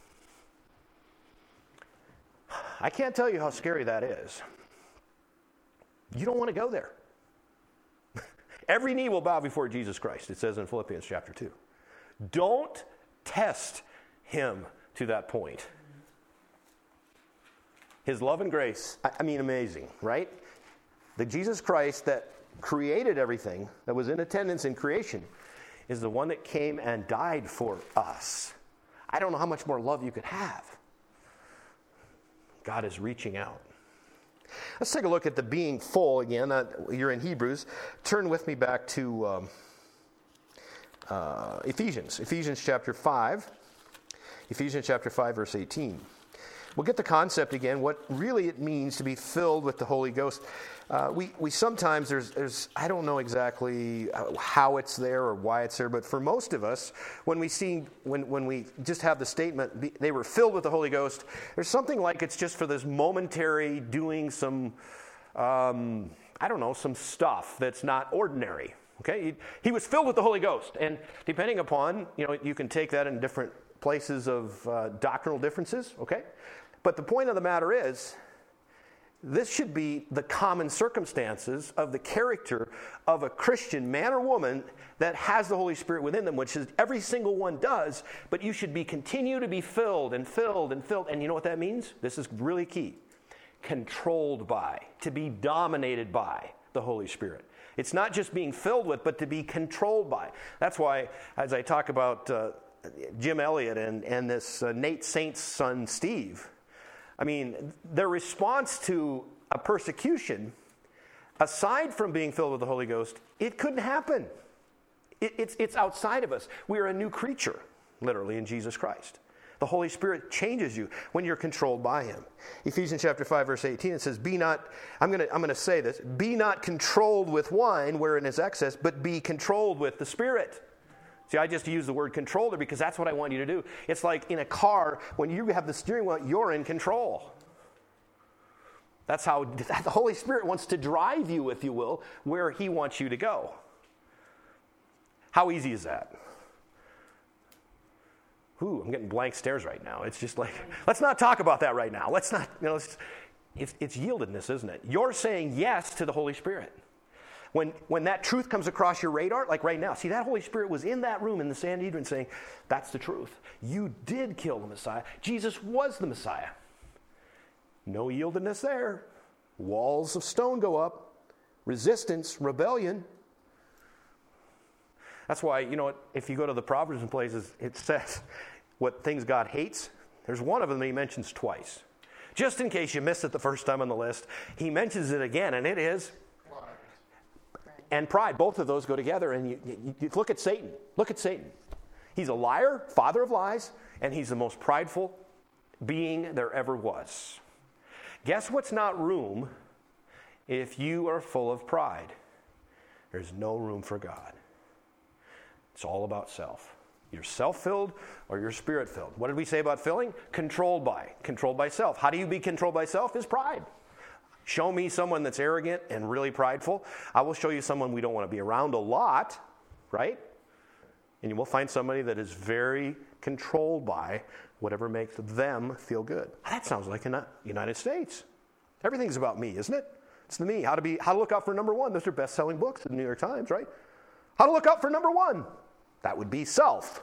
I can't tell you how scary that is. You don't want to go there. Every knee will bow before Jesus Christ, it says in Philippians chapter 2. Don't test him to that point. His love and grace, I mean, amazing, right? The Jesus Christ that created everything, that was in attendance in creation, is the one that came and died for us. I don't know how much more love you could have. God is reaching out. Let's take a look at the being full again. Uh, you're in Hebrews. Turn with me back to um, uh, Ephesians, Ephesians chapter 5. Ephesians chapter 5, verse 18. We'll get the concept again, what really it means to be filled with the Holy Ghost. Uh, we, we sometimes, there's, there's, I don't know exactly how it's there or why it's there, but for most of us, when we see, when, when we just have the statement, they were filled with the Holy Ghost, there's something like it's just for this momentary doing some, um, I don't know, some stuff that's not ordinary. Okay, he, he, was filled with the Holy Ghost, and depending upon, you know, you can take that in different places of uh, doctrinal differences. Okay, but the point of the matter is, this should be the common circumstances of the character of a Christian man or woman that has the Holy Spirit within them, which is every single one does, but you should be continue to be filled and filled and filled. And you know what that means? This is really key. Controlled by, to be dominated by the Holy Spirit. It's not just being filled with, but to be controlled by. That's why, as I talk about uh, Jim Elliot and, and this uh, Nate Saint's son, Steve, I mean, their response to a persecution, aside from being filled with the Holy Ghost, it couldn't happen. It, it's, it's outside of us. We are a new creature, literally, in Jesus Christ. The Holy Spirit changes you when you're controlled by Him. Ephesians chapter 5, verse 18, it says, Be not, I'm to I'm going to say this, be not controlled with wine wherein is excess, but be controlled with the Spirit. See, I just use the word controller because that's what I want you to do. It's like in a car, when you have the steering wheel, you're in control. That's how the Holy Spirit wants to drive you, if you will, where He wants you to go. How easy is that? I'm getting blank stares right now. It's just like, let's not talk about that right now. Let's not, you know, it's, it's, it's yieldedness, isn't it? You're saying yes to the Holy Spirit. When, when that truth comes across your radar, like right now, see, that Holy Spirit was in that room in the Sanhedrin saying, That's the truth. You did kill the Messiah. Jesus was the Messiah. No yieldedness there. Walls of stone go up, resistance, rebellion. That's why, you know, if you go to the Proverbs and places, it says what things God hates. There's one of them he mentions twice. Just in case you missed it the first time on the list, he mentions it again, and it is and pride. Both of those go together. And you, you, you, look at Satan. Look at Satan. He's a liar, father of lies, and he's the most prideful being there ever was. Guess what's not room if you are full of pride? There's no room for God. It's all about self. You're self filled or you're spirit filled. What did we say about filling? Controlled by. Controlled by self. How do you be controlled by self? Is pride. Show me someone that's arrogant and really prideful. I will show you someone we don't want to be around a lot, right? And you will find somebody that is very controlled by whatever makes them feel good. That sounds like the uh, United States. Everything's about me, isn't it? It's the me. How to be how to look out for number one. Those are best-selling books in the New York Times, right? How to look out for number one. That would be self.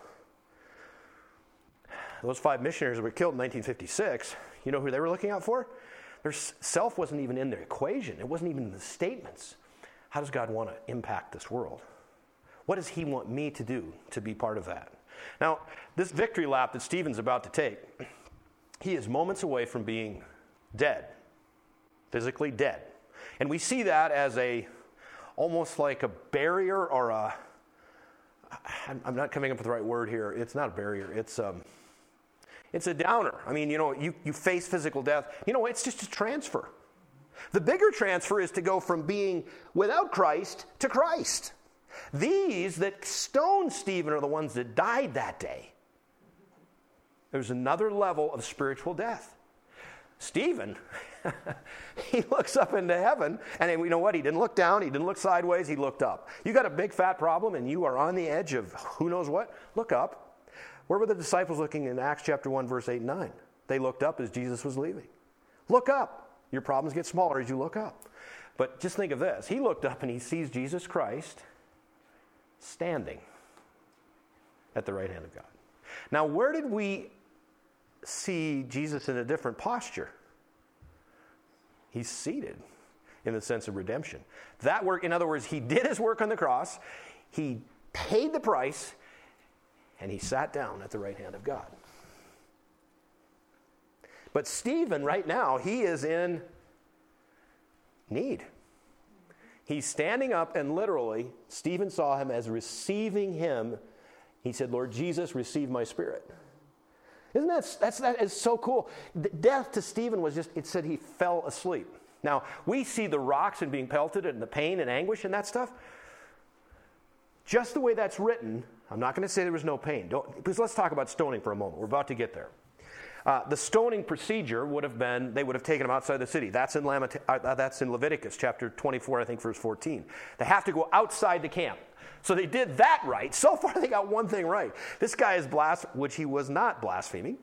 Those five missionaries were killed in 1956, you know who they were looking out for? Their self wasn't even in the equation. It wasn't even in the statements. How does God want to impact this world? What does He want me to do to be part of that? Now, this victory lap that Stephen's about to take, he is moments away from being dead, physically dead. And we see that as a almost like a barrier or a I'm not coming up with the right word here. It's not a barrier. It's um, it's a downer. I mean, you know, you, you face physical death. You know, it's just a transfer. The bigger transfer is to go from being without Christ to Christ. These that stoned Stephen are the ones that died that day. There's another level of spiritual death. Stephen, he looks up into heaven, and you know what? He didn't look down, he didn't look sideways, he looked up. You got a big fat problem, and you are on the edge of who knows what? Look up. Where were the disciples looking in Acts chapter 1, verse 8 and 9? They looked up as Jesus was leaving. Look up. Your problems get smaller as you look up. But just think of this he looked up and he sees Jesus Christ standing at the right hand of God. Now, where did we see Jesus in a different posture? He's seated in the sense of redemption. That work, in other words, he did his work on the cross, he paid the price, and he sat down at the right hand of God. But Stephen, right now, he is in need. He's standing up, and literally, Stephen saw him as receiving him. He said, Lord Jesus, receive my spirit. Isn't that, that's, that is so cool. The death to Stephen was just, it said he fell asleep. Now, we see the rocks and being pelted and the pain and anguish and that stuff. Just the way that's written, I'm not going to say there was no pain. Don't, because let's talk about stoning for a moment. We're about to get there. Uh, the stoning procedure would have been they would have taken him outside the city. That's in, Lamenta- uh, that's in Leviticus chapter 24, I think, verse 14. They have to go outside the camp. So they did that right. So far, they got one thing right. This guy is blaspheming, which he was not blaspheming.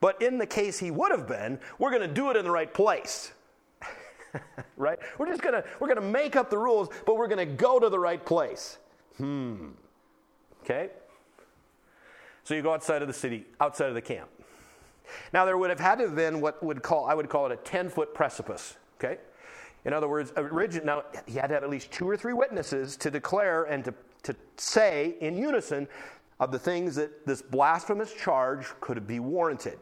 But in the case he would have been, we're going to do it in the right place. right? We're just going to we're going to make up the rules, but we're going to go to the right place. Hmm. Okay? So you go outside of the city, outside of the camp. Now there would have had to have been what would call I would call it a 10 foot precipice. Okay? In other words, origin, now he had to have at least two or three witnesses to declare and to, to say in unison of the things that this blasphemous charge could be warranted.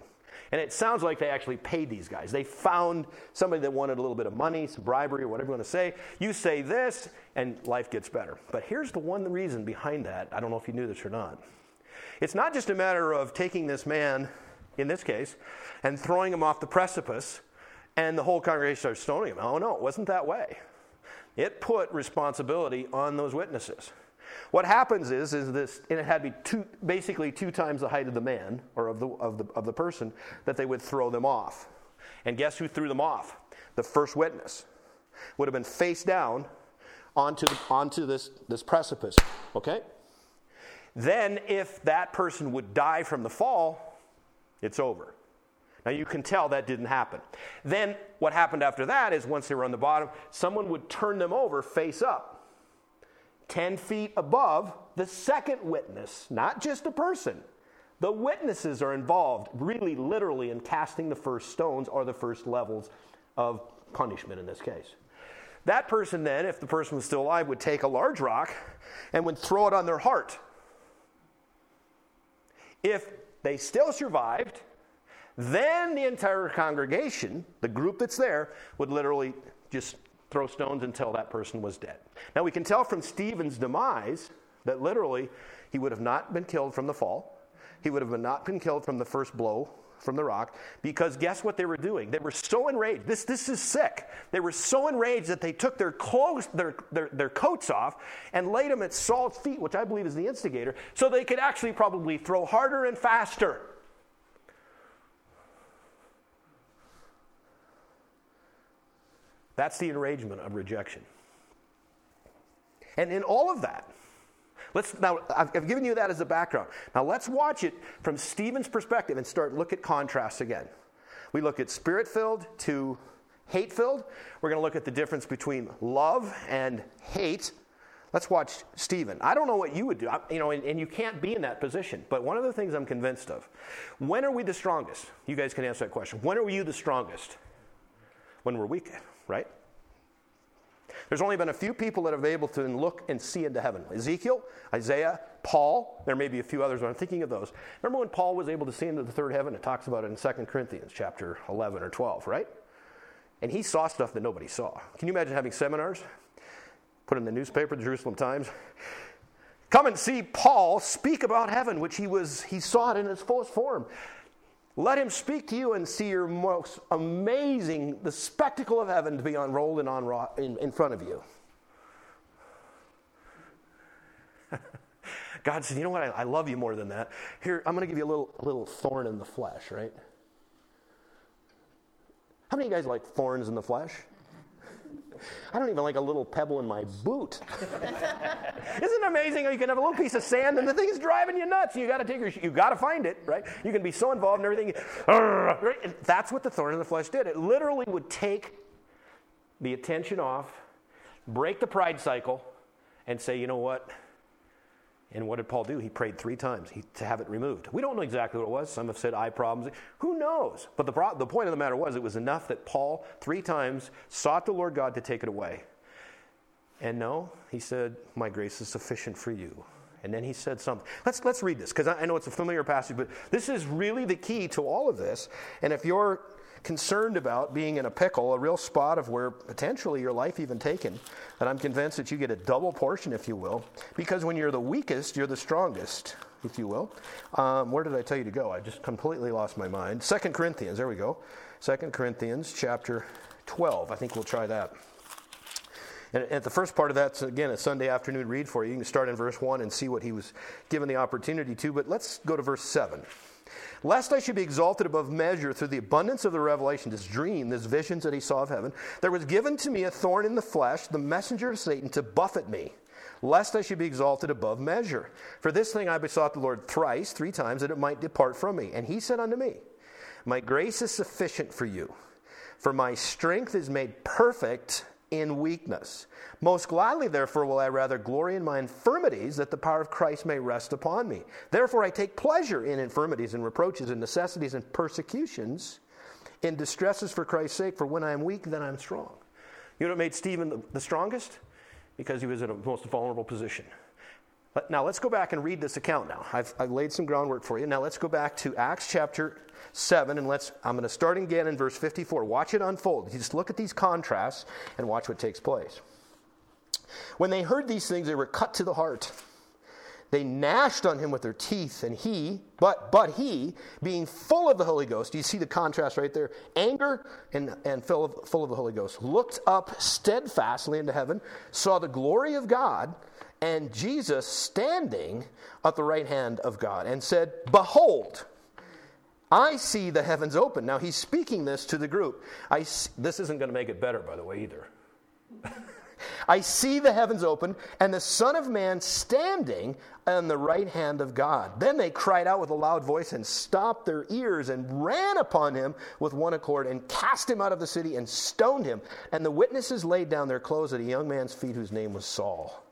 And it sounds like they actually paid these guys. They found somebody that wanted a little bit of money, some bribery, or whatever you want to say. You say this, and life gets better. But here's the one reason behind that. I don't know if you knew this or not. It's not just a matter of taking this man in this case, and throwing him off the precipice, and the whole congregation started stoning him. Oh, no, it wasn't that way. It put responsibility on those witnesses. What happens is, is this, and it had to be two, basically two times the height of the man or of the, of, the, of the person that they would throw them off. And guess who threw them off? The first witness would have been face down onto, the, onto this, this precipice. Okay? Then, if that person would die from the fall, it's over. Now, you can tell that didn't happen. Then, what happened after that is once they were on the bottom, someone would turn them over face up, 10 feet above the second witness, not just a person. The witnesses are involved, really, literally, in casting the first stones or the first levels of punishment in this case. That person, then, if the person was still alive, would take a large rock and would throw it on their heart. If they still survived, then the entire congregation, the group that's there, would literally just throw stones until that person was dead. Now we can tell from Stephen's demise that literally he would have not been killed from the fall. He would have not been killed from the first blow from the rock because guess what they were doing? They were so enraged. This, this is sick. They were so enraged that they took their clothes, their, their, their coats off and laid them at Saul's feet, which I believe is the instigator, so they could actually probably throw harder and faster. That's the enragement of rejection. And in all of that, Let's now I've, I've given you that as a background. Now let's watch it from Stephen's perspective and start look at contrasts again. We look at spirit-filled to hate-filled. We're going to look at the difference between love and hate. Let's watch Stephen. I don't know what you would do, I, you know, and, and, you can't be in that position. But one of the things I'm convinced of: when are we the strongest? You guys can answer that question. When are you the strongest? When we're weak, right? There's only been a few people that have been able to look and see into heaven Ezekiel, Isaiah, Paul. There may be a few others, but I'm thinking of those. Remember when Paul was able to see into the third heaven? It talks about it in 2 Corinthians chapter 11 or 12, right? And he saw stuff that nobody saw. Can you imagine having seminars? Put in the newspaper, the Jerusalem Times. Come and see Paul speak about heaven, which he was he saw it in its fullest form. Let him speak to you and see your most amazing, the spectacle of heaven to be unrolled and on in, in front of you. God said, You know what? I, I, love you more than that. Here, I'm going to give you a little, a little thorn in the flesh, right? How many of you guys like thorns in the flesh? I don't even like a little pebble in my boot. Isn't it amazing how you can have a little piece of sand and the thing is driving you nuts? You got to take your, you got to find it, right? You can be so involved in everything. Right? And that's what the thorn in the flesh did. It literally would take the attention off, break the pride cycle, and say, you know what? And what did Paul do? He prayed three times he, to have it removed. We don't know exactly what it was. Some have said eye problems. Who knows? But the, the point of the matter was, it was enough that Paul three times sought the Lord God to take it away. And no, he said, My grace is sufficient for you. And then he said something. Let's, let's read this, because I, I know it's a familiar passage, but this is really the key to all of this. And if you're concerned about being in a pickle, a real spot of where potentially your life even taken, and I'm convinced that you get a double portion, if you will, because when you're the weakest, you're the strongest, if you will. Um, where did I tell you to go? I just completely lost my mind. Second Corinthians, there we go. Second Corinthians chapter 12. I think we'll try that. And at the first part of that's, again, a Sunday afternoon read for you. You can start in verse 1 and see what he was given the opportunity to. But let's go to verse 7. Lest I should be exalted above measure through the abundance of the revelation, this dream, this visions that he saw of heaven, there was given to me a thorn in the flesh, the messenger of Satan, to buffet me, lest I should be exalted above measure. For this thing I besought the Lord thrice, three times, that it might depart from me. And he said unto me, My grace is sufficient for you, for my strength is made perfect in weakness. Most gladly, therefore, will I rather glory in my infirmities, that the power of Christ may rest upon me. Therefore, I take pleasure in infirmities and reproaches and necessities and persecutions, in distresses for Christ's sake, for when I am weak, then I'm strong. You know what made Stephen the, the strongest? Because he was in a most vulnerable position. But now let's go back and read this account now. I've, I've laid some groundwork for you. Now let's go back to Acts chapter 7, and let's, I'm going to start again in verse 54. Watch it unfold. You just look at these contrasts and watch what takes place. When they heard these things, they were cut to the heart. They gnashed on him with their teeth, and he, but but he, being full of the Holy Ghost, do you see the contrast right there? Anger and, and full, of, full of the Holy Ghost, looked up steadfastly into heaven, saw the glory of God, and Jesus standing at the right hand of God, and said, Behold, I see the heavens open. Now he's speaking this to the group. I, this isn't going to make it better, by the way, either. I see the heavens open and the Son of Man standing on the right hand of God. Then they cried out with a loud voice and stopped their ears and ran upon him with one accord and cast him out of the city and stoned him. And the witnesses laid down their clothes at a young man's feet whose name was Saul.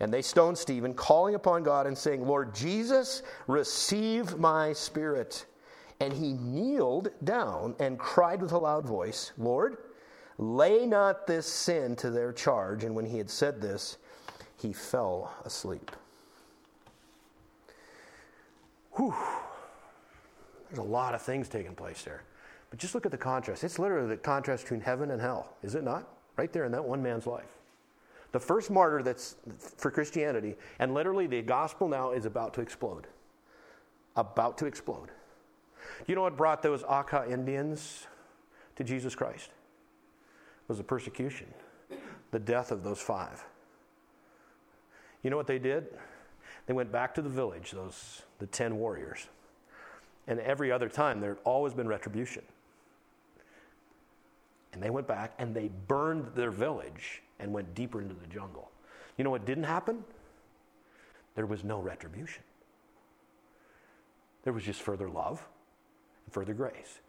And they stoned Stephen, calling upon God and saying, Lord Jesus, receive my spirit. And he kneeled down and cried with a loud voice, Lord, Lay not this sin to their charge. And when he had said this, he fell asleep. Whew. There's a lot of things taking place there. But just look at the contrast. It's literally the contrast between heaven and hell, is it not? Right there in that one man's life. The first martyr that's for Christianity, and literally the gospel now is about to explode. About to explode. You know what brought those Auca Indians to Jesus Christ? It was the persecution, the death of those five. You know what they did? They went back to the village, those the ten warriors. And every other time there had always been retribution. And they went back and they burned their village and went deeper into the jungle. You know what didn't happen? There was no retribution. There was just further love and further grace.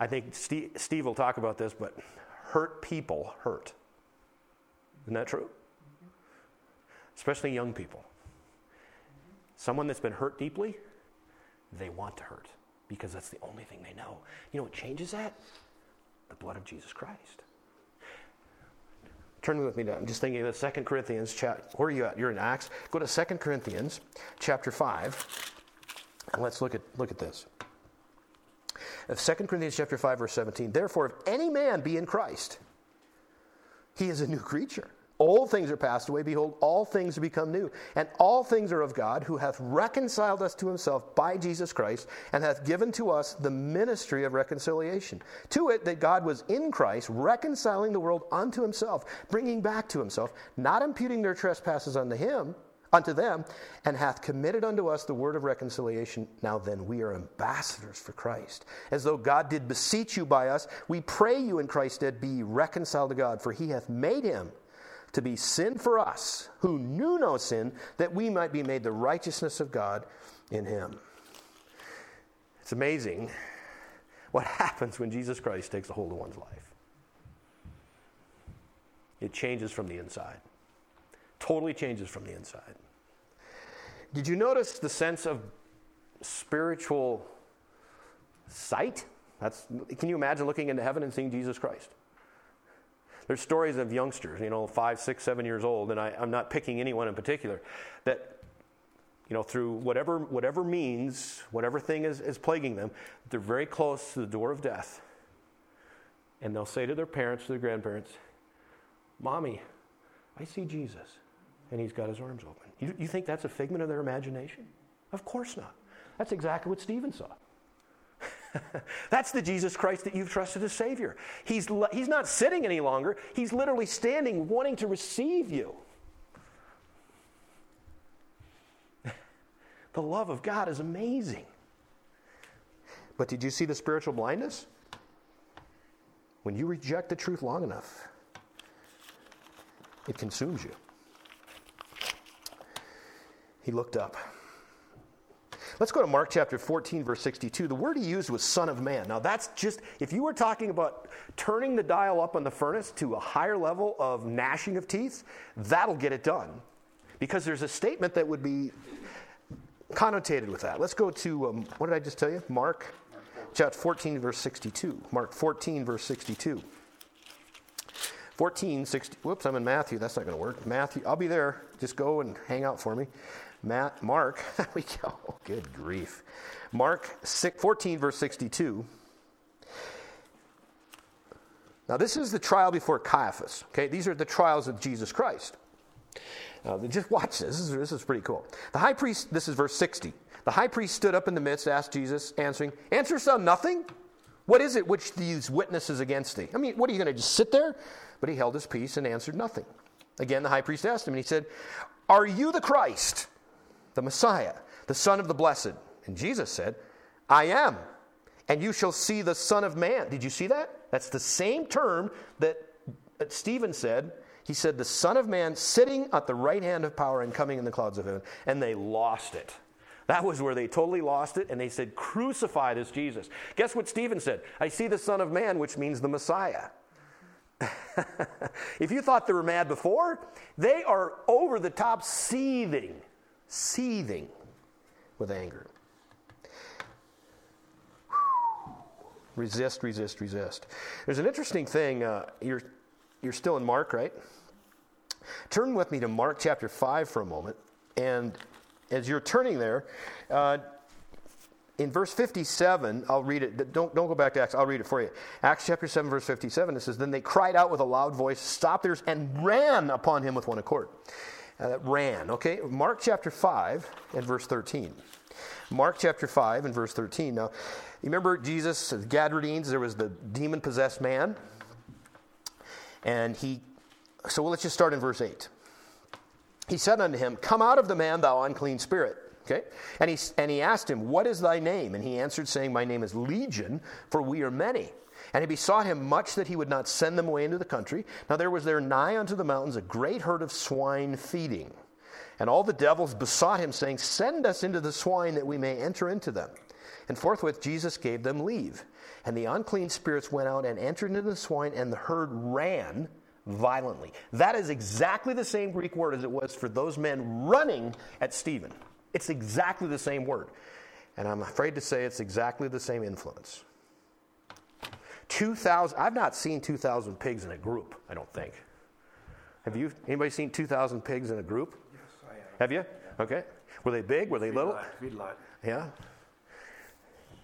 I think Steve, Steve will talk about this, but hurt people hurt. Isn't that true? Especially young people. Someone that's been hurt deeply, they want to hurt because that's the only thing they know. You know what changes that? The blood of Jesus Christ. Turn with me down. I'm just thinking of the 2 Corinthians chapter. Where are you at? You're in Acts. Go to 2 Corinthians chapter 5. And let's look at look at this of 2 Corinthians chapter 5 verse 17. Therefore if any man be in Christ, he is a new creature. Old things are passed away. Behold, all things become new. And all things are of God, who hath reconciled us to himself by Jesus Christ, and hath given to us the ministry of reconciliation. To it, that God was in Christ, reconciling the world unto himself, bringing back to himself, not imputing their trespasses unto him unto them, and hath committed unto us the word of reconciliation. Now then, we are ambassadors for Christ. As though God did beseech you by us, we pray you in Christ's stead be reconciled to God, for he hath made him to be sin for us, who knew no sin, that we might be made the righteousness of God in him. It's amazing what happens when Jesus Christ takes a hold of one's life. It changes from the inside. Totally changes from the inside. Did you notice the sense of spiritual sight? That's, can you imagine looking into heaven and seeing Jesus Christ? There's stories of youngsters, you know, five, six, seven years old, and I, I'm not picking anyone in particular, that, you know, through whatever, whatever means, whatever thing is, is plaguing them, they're very close to the door of death. And they'll say to their parents, to their grandparents, Mommy, I see Jesus and he's got his arms open. You, you think that's a figment of their imagination? Of course not. That's exactly what Stephen saw. That's the Jesus Christ that you've trusted as Savior. He's, he's not sitting any longer, He's literally standing, wanting to receive you. the love of God is amazing. But did you see the spiritual blindness? When you reject the truth long enough, it consumes you. He looked up. Let's go to Mark chapter 14, verse 62. The word he used was Son of Man. Now, that's just, if you were talking about turning the dial up on the furnace to a higher level of gnashing of teeth, that'll get it done. Because there's a statement that would be connotated with that. Let's go to, um, what did I just tell you? Mark chapter 14, verse 62. Mark 14, verse 62. 14, 60, whoops, I'm in Matthew. That's not going to work. Matthew, I'll be there. Just go and hang out for me. Matt, Mark, there we go. Good grief. Mark 6, 14, verse 62. Now, this is the trial before Caiaphas. Okay, these are the trials of Jesus Christ. Uh, just watch this. This is, this is pretty cool. The high priest, this is verse 60. The high priest stood up in the midst, asked Jesus, answering, Answer son nothing? What is it which these witnesses against thee? I mean, what are you going to just sit there? But he held his peace and answered nothing. Again, the high priest asked him, and he said, Are you the Christ, the Messiah, the Son of the Blessed? And Jesus said, I am. And you shall see the Son of Man. Did you see that? That's the same term that Stephen said. He said, The Son of Man sitting at the right hand of power and coming in the clouds of heaven. And they lost it. That was where they totally lost it, and they said, Crucify this Jesus. Guess what Stephen said? I see the Son of Man, which means the Messiah. if you thought they were mad before, they are over the top seething, seething with anger. Resist, resist, resist. There's an interesting thing. Uh, you're, you're still in Mark, right? Turn with me to Mark chapter 5 for a moment. And as you're turning there, uh, in verse 57, I'll read it. Don't, don't go back to Acts, I'll read it for you. Acts chapter 7, verse 57, it says, Then they cried out with a loud voice, stopped theirs, and ran upon him with one accord. Uh, ran, okay? Mark chapter 5 and verse 13. Mark chapter 5 and verse 13. Now, you remember Jesus, the Gadarenes, there was the demon possessed man. And he, so let's just start in verse 8. He said unto him, Come out of the man, thou unclean spirit. Okay? And he, and he asked him, What is thy name? And he answered, saying, My name is Legion, for we are many. And he besought him much that he would not send them away into the country. Now there was there nigh unto the mountains a great herd of swine feeding. And all the devils besought him, saying, Send us into the swine that we may enter into them. And forthwith Jesus gave them leave. And the unclean spirits went out and entered into the swine, and the herd ran violently. That is exactly the same Greek word as it was for those men running at Stephen. It's exactly the same word. And I'm afraid to say it's exactly the same influence. 2,000, I've not seen 2,000 pigs in a group, I don't think. Have you? Anybody seen 2,000 pigs in a group? Yes, I have. Have you? Okay. Were they big? Were they little? Feedlot, feedlot. Yeah.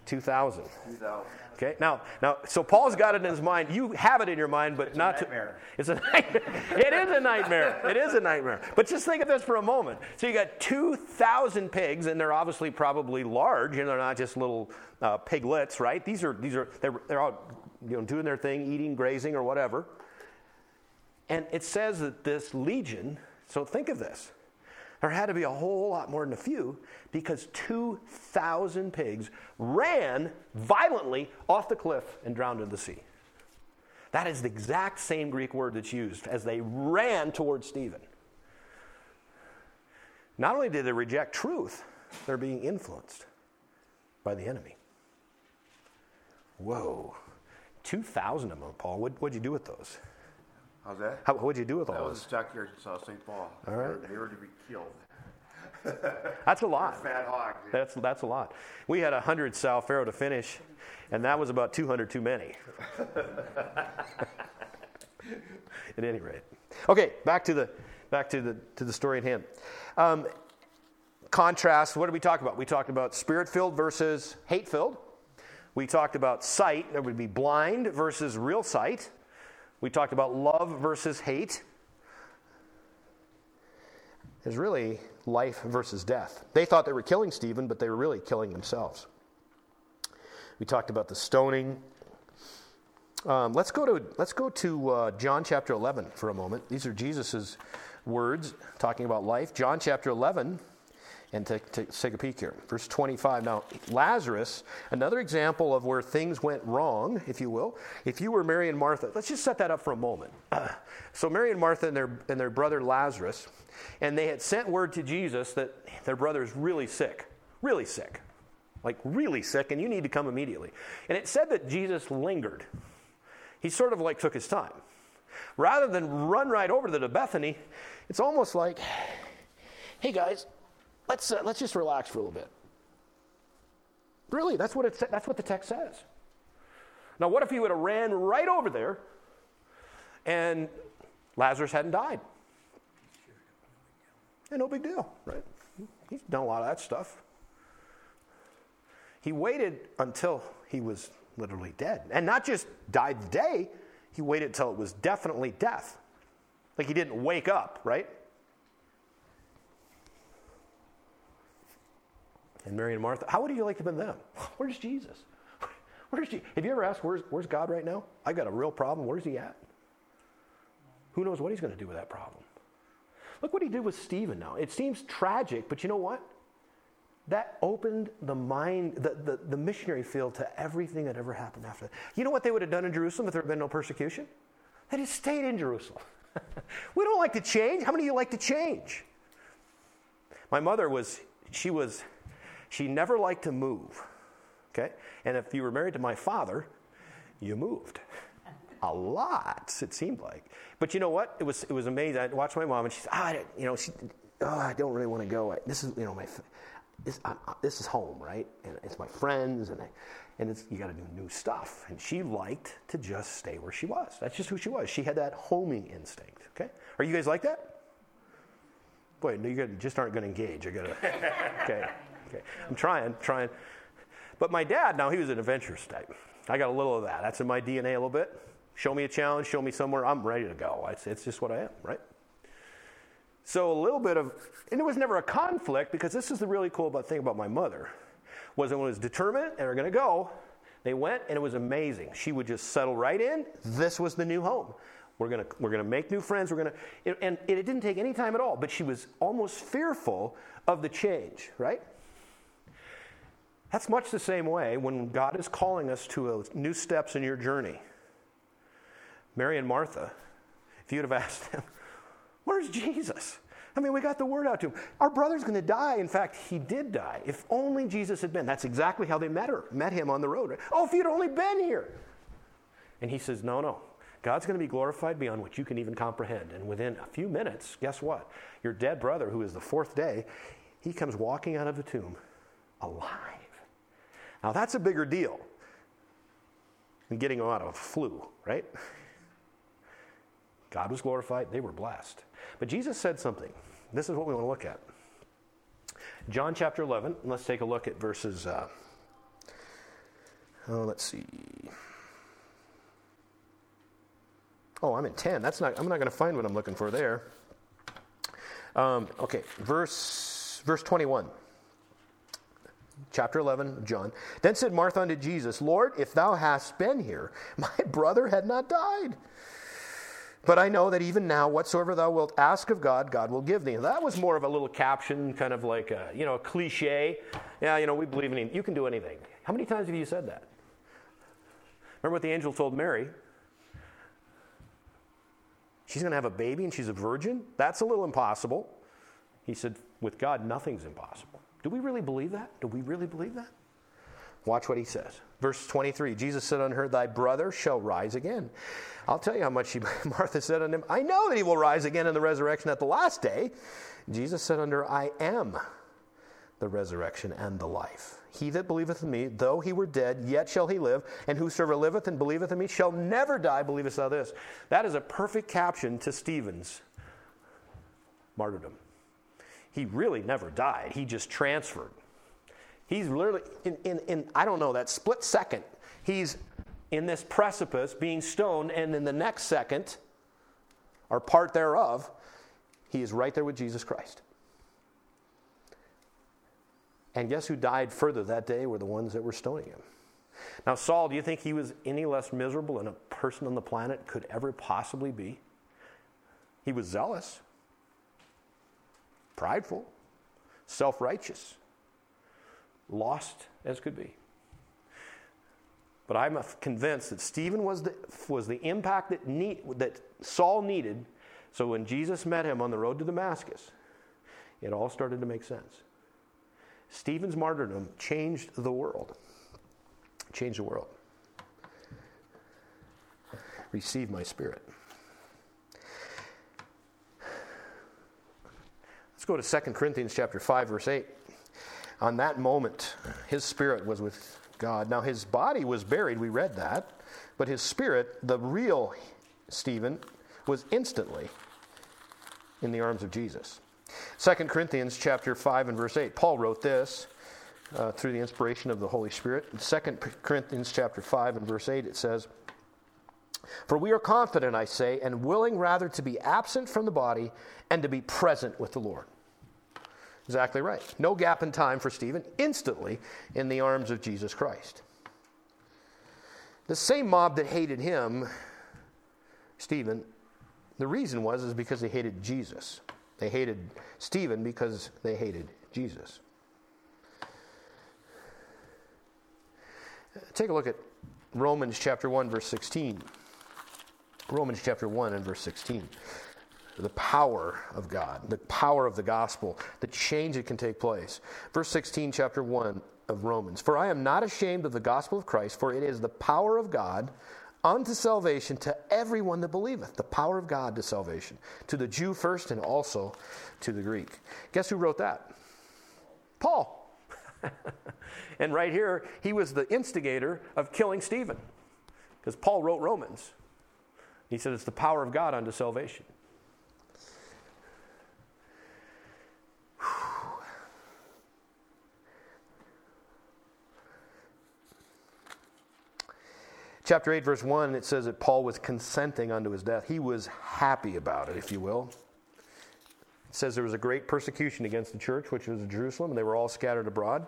2,000. 2000. Okay, now, now, so Paul's got it in his mind. You have it in your mind, but It's a not nightmare. to. It's a nightmare. it is a nightmare. It is a nightmare. But just think of this for a moment. So you got 2,000 pigs, and they're obviously probably large, and they're not just little uh, piglets, right? These are these are they're, they're out, you know, doing their thing, eating, grazing, or whatever. And it says that this legion. So think of this. There had to be a whole lot more than a few because 2,000 pigs ran violently off the cliff and drowned in the sea. That is the exact same Greek word that's used as they ran towards Stephen. Not only did they reject truth, they're being influenced by the enemy. Whoa. 2,000 of them, Paul. What, what'd you do with those? How's that? How, what'd you do with That all was those? a stockyard in South St. Paul. All right. They were to be killed. That's a lot. Fat hogs. That's, that's a lot. We had 100 Sal Faro to finish, and that was about 200 too many. at any rate. Okay, back to the, back to the, to the story at hand. Um, contrast, what did we talk about? We talked about spirit filled versus hate filled. We talked about sight, that would be blind versus real sight. We talked about love versus hate. There's really life versus death. They thought they were killing Stephen, but they were really killing themselves. We talked about the stoning. Um, let's go to let's go to uh, John chapter 11 for a moment. These are Jesus' words talking about life. John chapter 11, and take, take, take a peek here. Verse 25. Now, Lazarus, another example of where things went wrong, if you will. If you were Mary and Martha, let's just set that up for a moment. so, Mary and Martha and their, and their brother Lazarus, and they had sent word to Jesus that their brother is really sick, really sick, like really sick, and you need to come immediately. And it said that Jesus lingered. He sort of like took his time. Rather than run right over to the Bethany, it's almost like, hey guys, let's, uh, let's just relax for a little bit. Really, that's what, it, that's what the text says. Now, what if he would have ran right over there and Lazarus hadn't died? Yeah, no big deal, right? He's done a lot of that stuff. He waited until he was literally dead. And not just died the day, he waited until it was definitely death. Like he didn't wake up, right? And Mary and Martha. How would you like to have been them? Where's Jesus? Where's Jesus? Have you ever asked, where's, where's God right now? I got a real problem. Where's he at? Who knows what he's going to do with that problem? Look what he did with Stephen now. It seems tragic, but you know what? That opened the mind, the, the, the missionary field to everything that ever happened after that. You know what they would have done in Jerusalem if there had been no persecution? They just stayed in Jerusalem. we don't like to change. How many of you like to change? My mother was, she was, she never liked to move. Okay? And if you were married to my father, you moved. A lot, it seemed like. But you know what? It was, it was amazing. I watched my mom and she said, ah, you know, she, oh, I don't really want to go. This is, you know, my, this, I, this is home, right? And it's my friends and I, and you got to do new stuff. And she liked to just stay where she was. That's just who she was. She had that homing instinct. Okay, are you guys like that? Boy, no, you just aren't going to engage. I got to. Okay, okay. I'm trying, trying. But my dad, now he was an adventurous type. I got a little of that. That's in my DNA a little bit. Show me a challenge, show me somewhere, I'm ready to go. It's, it's just what I am, right? So a little bit of, and it was never a conflict because this is the really cool about thing about my mother was it was determined and we're going to go. They went and it was amazing. She would just settle right in. This was the new home. We're going to we're to make new friends. We're going to and it didn't take any time at all, but she was almost fearful of the change, right? That's much the same way when God is calling us to new steps in your journey. Mary and Martha, if you'd have asked them, Where's Jesus? I mean, we got the word out to him. Our brother's going to die. In fact, he did die. If only Jesus had been. That's exactly how they met her, met him on the road. Right? Oh, if you'd only been here. And he says, No, no. God's going to be glorified beyond what you can even comprehend. And within a few minutes, guess what? Your dead brother, who is the fourth day, he comes walking out of the tomb alive. Now, that's a bigger deal than getting him out of a flu, right? God was glorified, they were blessed. But Jesus said something. This is what we want to look at. John chapter 11, let's take a look at verses. Uh, oh, let's see. Oh, I'm in 10. That's not, I'm not going to find what I'm looking for there. Um, okay, verse, verse 21 chapter 11 John. Then said Martha unto Jesus, Lord, if thou hadst been here, my brother had not died. But I know that even now, whatsoever thou wilt ask of God, God will give thee. that was more of a little caption, kind of like a, you know, a cliche. Yeah, you know, we believe in you can do anything. How many times have you said that? Remember what the angel told Mary? She's going to have a baby and she's a virgin? That's a little impossible. He said, with God, nothing's impossible. Do we really believe that? Do we really believe that? Watch what he says. Verse 23 Jesus said unto her, Thy brother shall rise again. I'll tell you how much she, Martha said unto him, I know that he will rise again in the resurrection at the last day. Jesus said unto her, I am the resurrection and the life. He that believeth in me, though he were dead, yet shall he live, and whosoever liveth and believeth in me shall never die. Believest thou this? That is a perfect caption to Stephen's martyrdom. He really never died, he just transferred. He's literally, in, in, in, I don't know, that split second, he's in this precipice being stoned, and in the next second, or part thereof, he is right there with Jesus Christ. And guess who died further that day were the ones that were stoning him. Now, Saul, do you think he was any less miserable than a person on the planet could ever possibly be? He was zealous, prideful, self righteous lost as could be. But I'm convinced that Stephen was the, was the impact that, that Saul needed. So when Jesus met him on the road to Damascus, it all started to make sense. Stephen's martyrdom changed the world. Changed the world. Receive my spirit. Go to 2 Corinthians chapter 5 verse 8 on that moment, his spirit was with God. Now, his body was buried, we read that, but his spirit, the real Stephen, was instantly in the arms of Jesus. 2 Corinthians chapter 5 and verse 8. Paul wrote this uh, through the inspiration of the Holy Spirit. In 2 Corinthians chapter 5 and verse 8 it says, For we are confident, I say, and willing rather to be absent from the body and to be present with the Lord. Exactly right. No gap in time for Stephen, instantly in the arms of Jesus Christ. The same mob that hated him, Stephen, the reason was is because they hated Jesus. They hated Stephen because they hated Jesus. Take a look at Romans chapter 1 verse 16. Romans chapter 1 and verse 16. The power of God, the power of the gospel, the change that can take place. Verse 16, chapter 1 of Romans. For I am not ashamed of the gospel of Christ, for it is the power of God unto salvation to everyone that believeth. The power of God to salvation. To the Jew first and also to the Greek. Guess who wrote that? Paul. and right here, he was the instigator of killing Stephen. Because Paul wrote Romans. He said it's the power of God unto salvation. Chapter 8, verse 1, it says that Paul was consenting unto his death. He was happy about it, if you will. It says there was a great persecution against the church, which was in Jerusalem, and they were all scattered abroad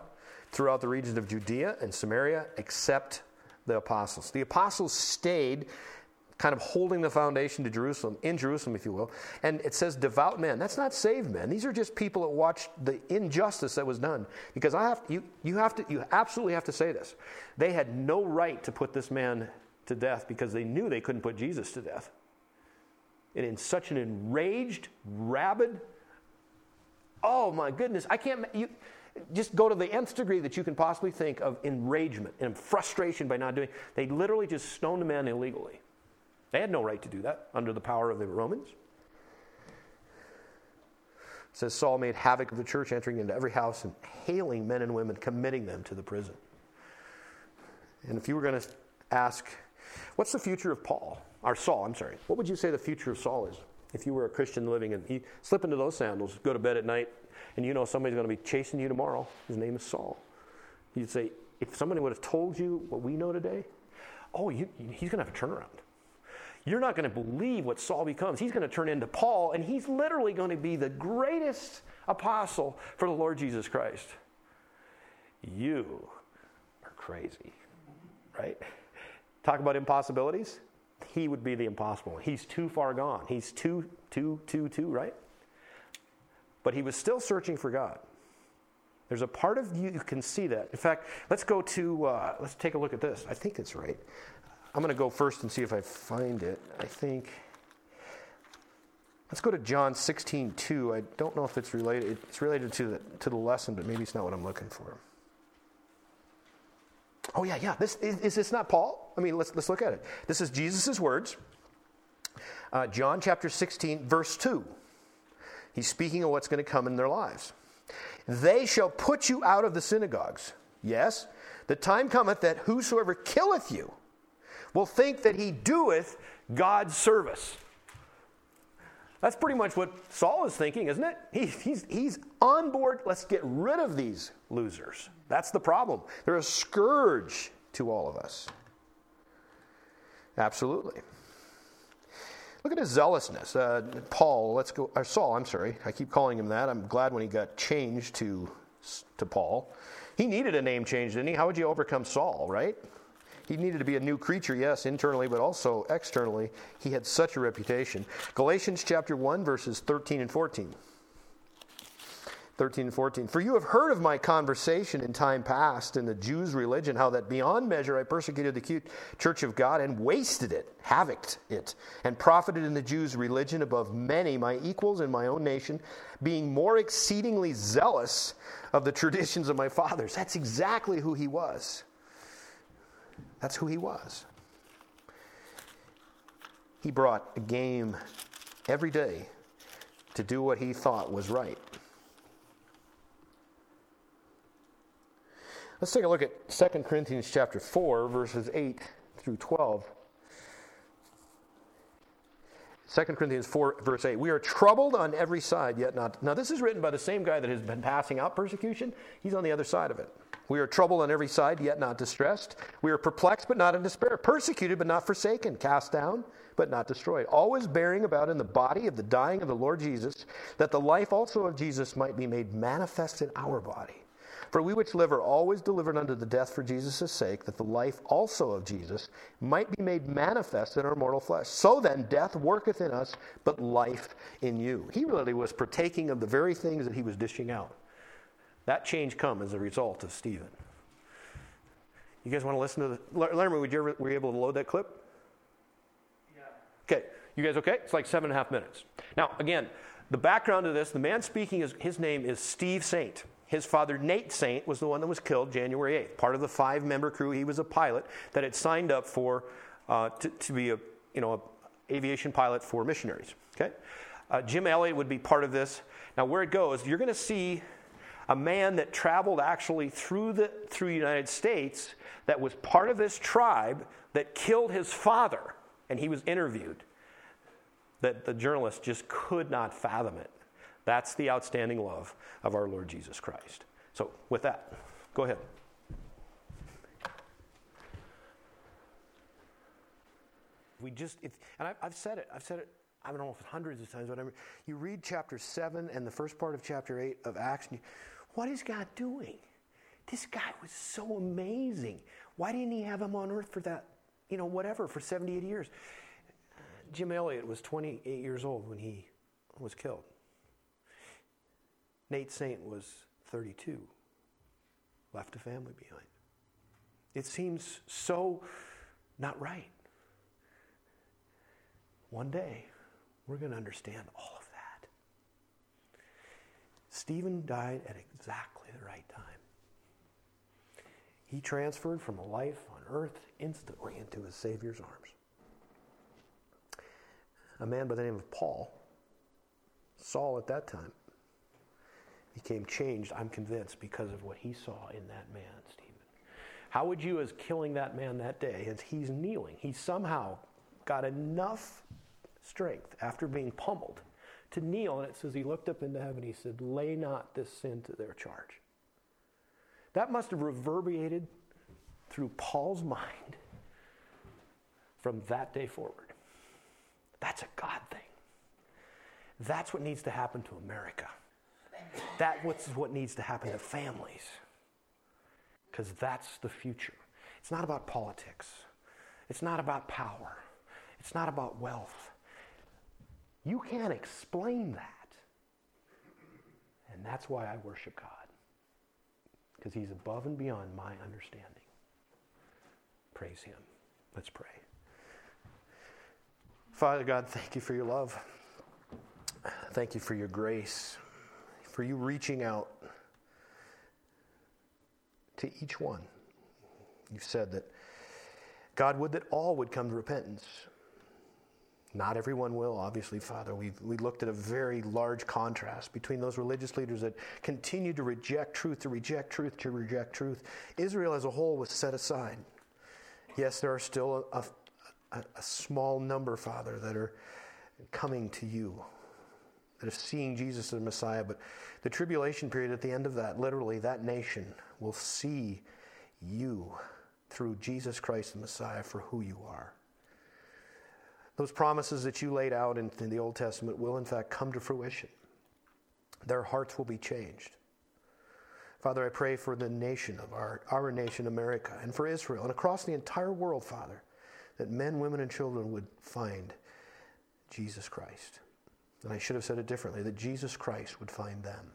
throughout the regions of Judea and Samaria, except the apostles. The apostles stayed kind of holding the foundation to Jerusalem, in Jerusalem, if you will. And it says devout men. That's not saved men. These are just people that watched the injustice that was done. Because I have you, you have to you absolutely have to say this. They had no right to put this man to death because they knew they couldn't put Jesus to death. And in such an enraged, rabid, oh my goodness, I can't you just go to the nth degree that you can possibly think of enragement and frustration by not doing. They literally just stoned a man illegally. They had no right to do that under the power of the Romans. It says Saul made havoc of the church, entering into every house and hailing men and women, committing them to the prison. And if you were going to ask, what's the future of Paul? Or Saul, I'm sorry. What would you say the future of Saul is? If you were a Christian living and you slip into those sandals, go to bed at night, and you know somebody's going to be chasing you tomorrow. His name is Saul. You'd say, if somebody would have told you what we know today, oh, you, he's going to have a turnaround. You're not going to believe what Saul becomes. He's going to turn into Paul, and he's literally going to be the greatest apostle for the Lord Jesus Christ. You are crazy, right? Talk about impossibilities. He would be the impossible. He's too far gone. He's too, too, too, too, right? But he was still searching for God. There's a part of you who can see that. In fact, let's go to, uh, let's take a look at this. I think it's right. I'm going to go first and see if I find it. I think. Let's go to John 16, 2. I don't know if it's related. It's related to the, to the lesson, but maybe it's not what I'm looking for. Oh, yeah, yeah. This, is, is this not Paul? I mean, let's, let's look at it. This is Jesus' words. Uh, John chapter 16, verse 2. He's speaking of what's going to come in their lives. They shall put you out of the synagogues. Yes, the time cometh that whosoever killeth you will think that he doeth God's service. That's pretty much what Saul is thinking, isn't it? He, he's, he's on board. Let's get rid of these losers. That's the problem. They're a scourge to all of us. Absolutely. Look at his zealousness. Uh, Paul, let's go, or Saul, I'm sorry. I keep calling him that. I'm glad when he got changed to, to Paul. He needed a name change, didn't he? How would you overcome Saul, right? He needed to be a new creature, yes, internally, but also externally. He had such a reputation. Galatians chapter 1, verses 13 and 14. 13 and 14. For you have heard of my conversation in time past in the Jews' religion, how that beyond measure I persecuted the church of God and wasted it, havocked it, and profited in the Jews' religion above many, my equals in my own nation, being more exceedingly zealous of the traditions of my fathers. That's exactly who he was. That's who he was. He brought a game every day to do what he thought was right. Let's take a look at 2 Corinthians chapter 4 verses 8 through 12. 2 Corinthians 4 verse 8. We are troubled on every side yet not Now this is written by the same guy that has been passing out persecution. He's on the other side of it. We are troubled on every side, yet not distressed. We are perplexed, but not in despair. Persecuted, but not forsaken. Cast down, but not destroyed. Always bearing about in the body of the dying of the Lord Jesus, that the life also of Jesus might be made manifest in our body. For we which live are always delivered unto the death for Jesus' sake, that the life also of Jesus might be made manifest in our mortal flesh. So then, death worketh in us, but life in you. He really was partaking of the very things that he was dishing out. That change come as a result of Stephen. You guys want to listen to the. Larry, would you ever, were you able to load that clip? Yeah. Okay. You guys okay? It's like seven and a half minutes. Now, again, the background of this the man speaking, is, his name is Steve Saint. His father, Nate Saint, was the one that was killed January 8th. Part of the five member crew, he was a pilot that had signed up for uh, to, to, be a you know a aviation pilot for missionaries. Okay, uh, Jim Elliot would be part of this. Now, where it goes, you're going to see a man that traveled actually through the through United States that was part of this tribe that killed his father, and he was interviewed. That the journalist just could not fathom it. That's the outstanding love of our Lord Jesus Christ. So, with that, go ahead. We just, if, and I, have said it, I've said it, I don't know if hundreds of times, whatever. You read chapter 7 and the first part of chapter 8 of Acts, and you, what is God doing? This guy was so amazing. Why didn't he have him on earth for that, you know, whatever, for 78 years? Jim Elliot was 28 years old when he was killed. Nate Saint was 32, left a family behind. It seems so not right. One day, we're going to understand all of. Stephen died at exactly the right time. He transferred from a life on earth instantly into his Savior's arms. A man by the name of Paul, Saul at that time, became changed, I'm convinced, because of what he saw in that man, Stephen. How would you, as killing that man that day, as he's kneeling, he somehow got enough strength after being pummeled to kneel, and it says he looked up into heaven, he said, Lay not this sin to their charge. That must have reverberated through Paul's mind from that day forward. That's a God thing. That's what needs to happen to America. That's what needs to happen to families. Because that's the future. It's not about politics. It's not about power. It's not about wealth. You can't explain that. And that's why I worship God. Because he's above and beyond my understanding. Praise him. Let's pray. Father God, thank you for your love. Thank you for your grace for you reaching out to each one. You've said that God would that all would come to repentance. Not everyone will, obviously, Father. We've, we looked at a very large contrast between those religious leaders that continue to reject truth, to reject truth, to reject truth. Israel as a whole was set aside. Yes, there are still a, a, a small number, Father, that are coming to you that are seeing Jesus as Messiah. But the tribulation period, at the end of that, literally, that nation will see you through Jesus Christ the Messiah for who you are. Those promises that you laid out in, the Old Testament will, in fact, come to fruition. Their hearts will be changed. Father, I pray for the nation of our, our nation, America, and for Israel, and across the entire world, Father, that men, women, and children would find Jesus Christ. And I should have said it differently that Jesus Christ would find them,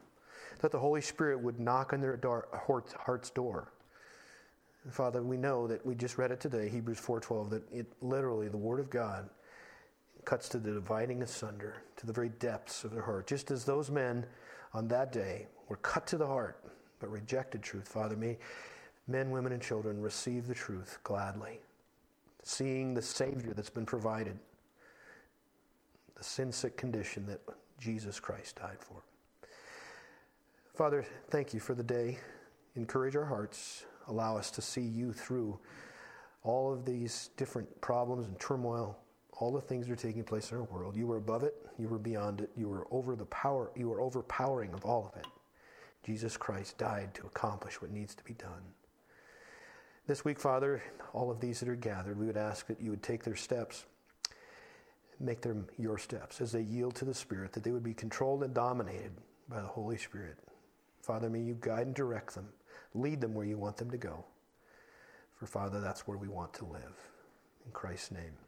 that the Holy Spirit would knock on their heart's door. Father, we know that we just read it today, Hebrews 4:12, that it literally the word of God cuts to the dividing asunder, to the very depths of their heart. Just as those men on that day were cut to the heart but rejected truth, Father, may men, women, and children receive the truth gladly, seeing the Savior that's been provided the sin sick condition that Jesus Christ died for. Father, thank you for the day. Encourage our hearts. Allow us to see you through all of these different problems and turmoil, all the things that are taking place in our world. You were above it, you were beyond it, you were over the power, you were overpowering of all of it. Jesus Christ died to accomplish what needs to be done. This week, Father, all of these that are gathered, we would ask that you would take their steps, make them your steps as they yield to the Spirit, that they would be controlled and dominated by the Holy Spirit. Father, may you guide and direct them, lead them where you want them to go. For, Father, that's where we want to live. In Christ's name.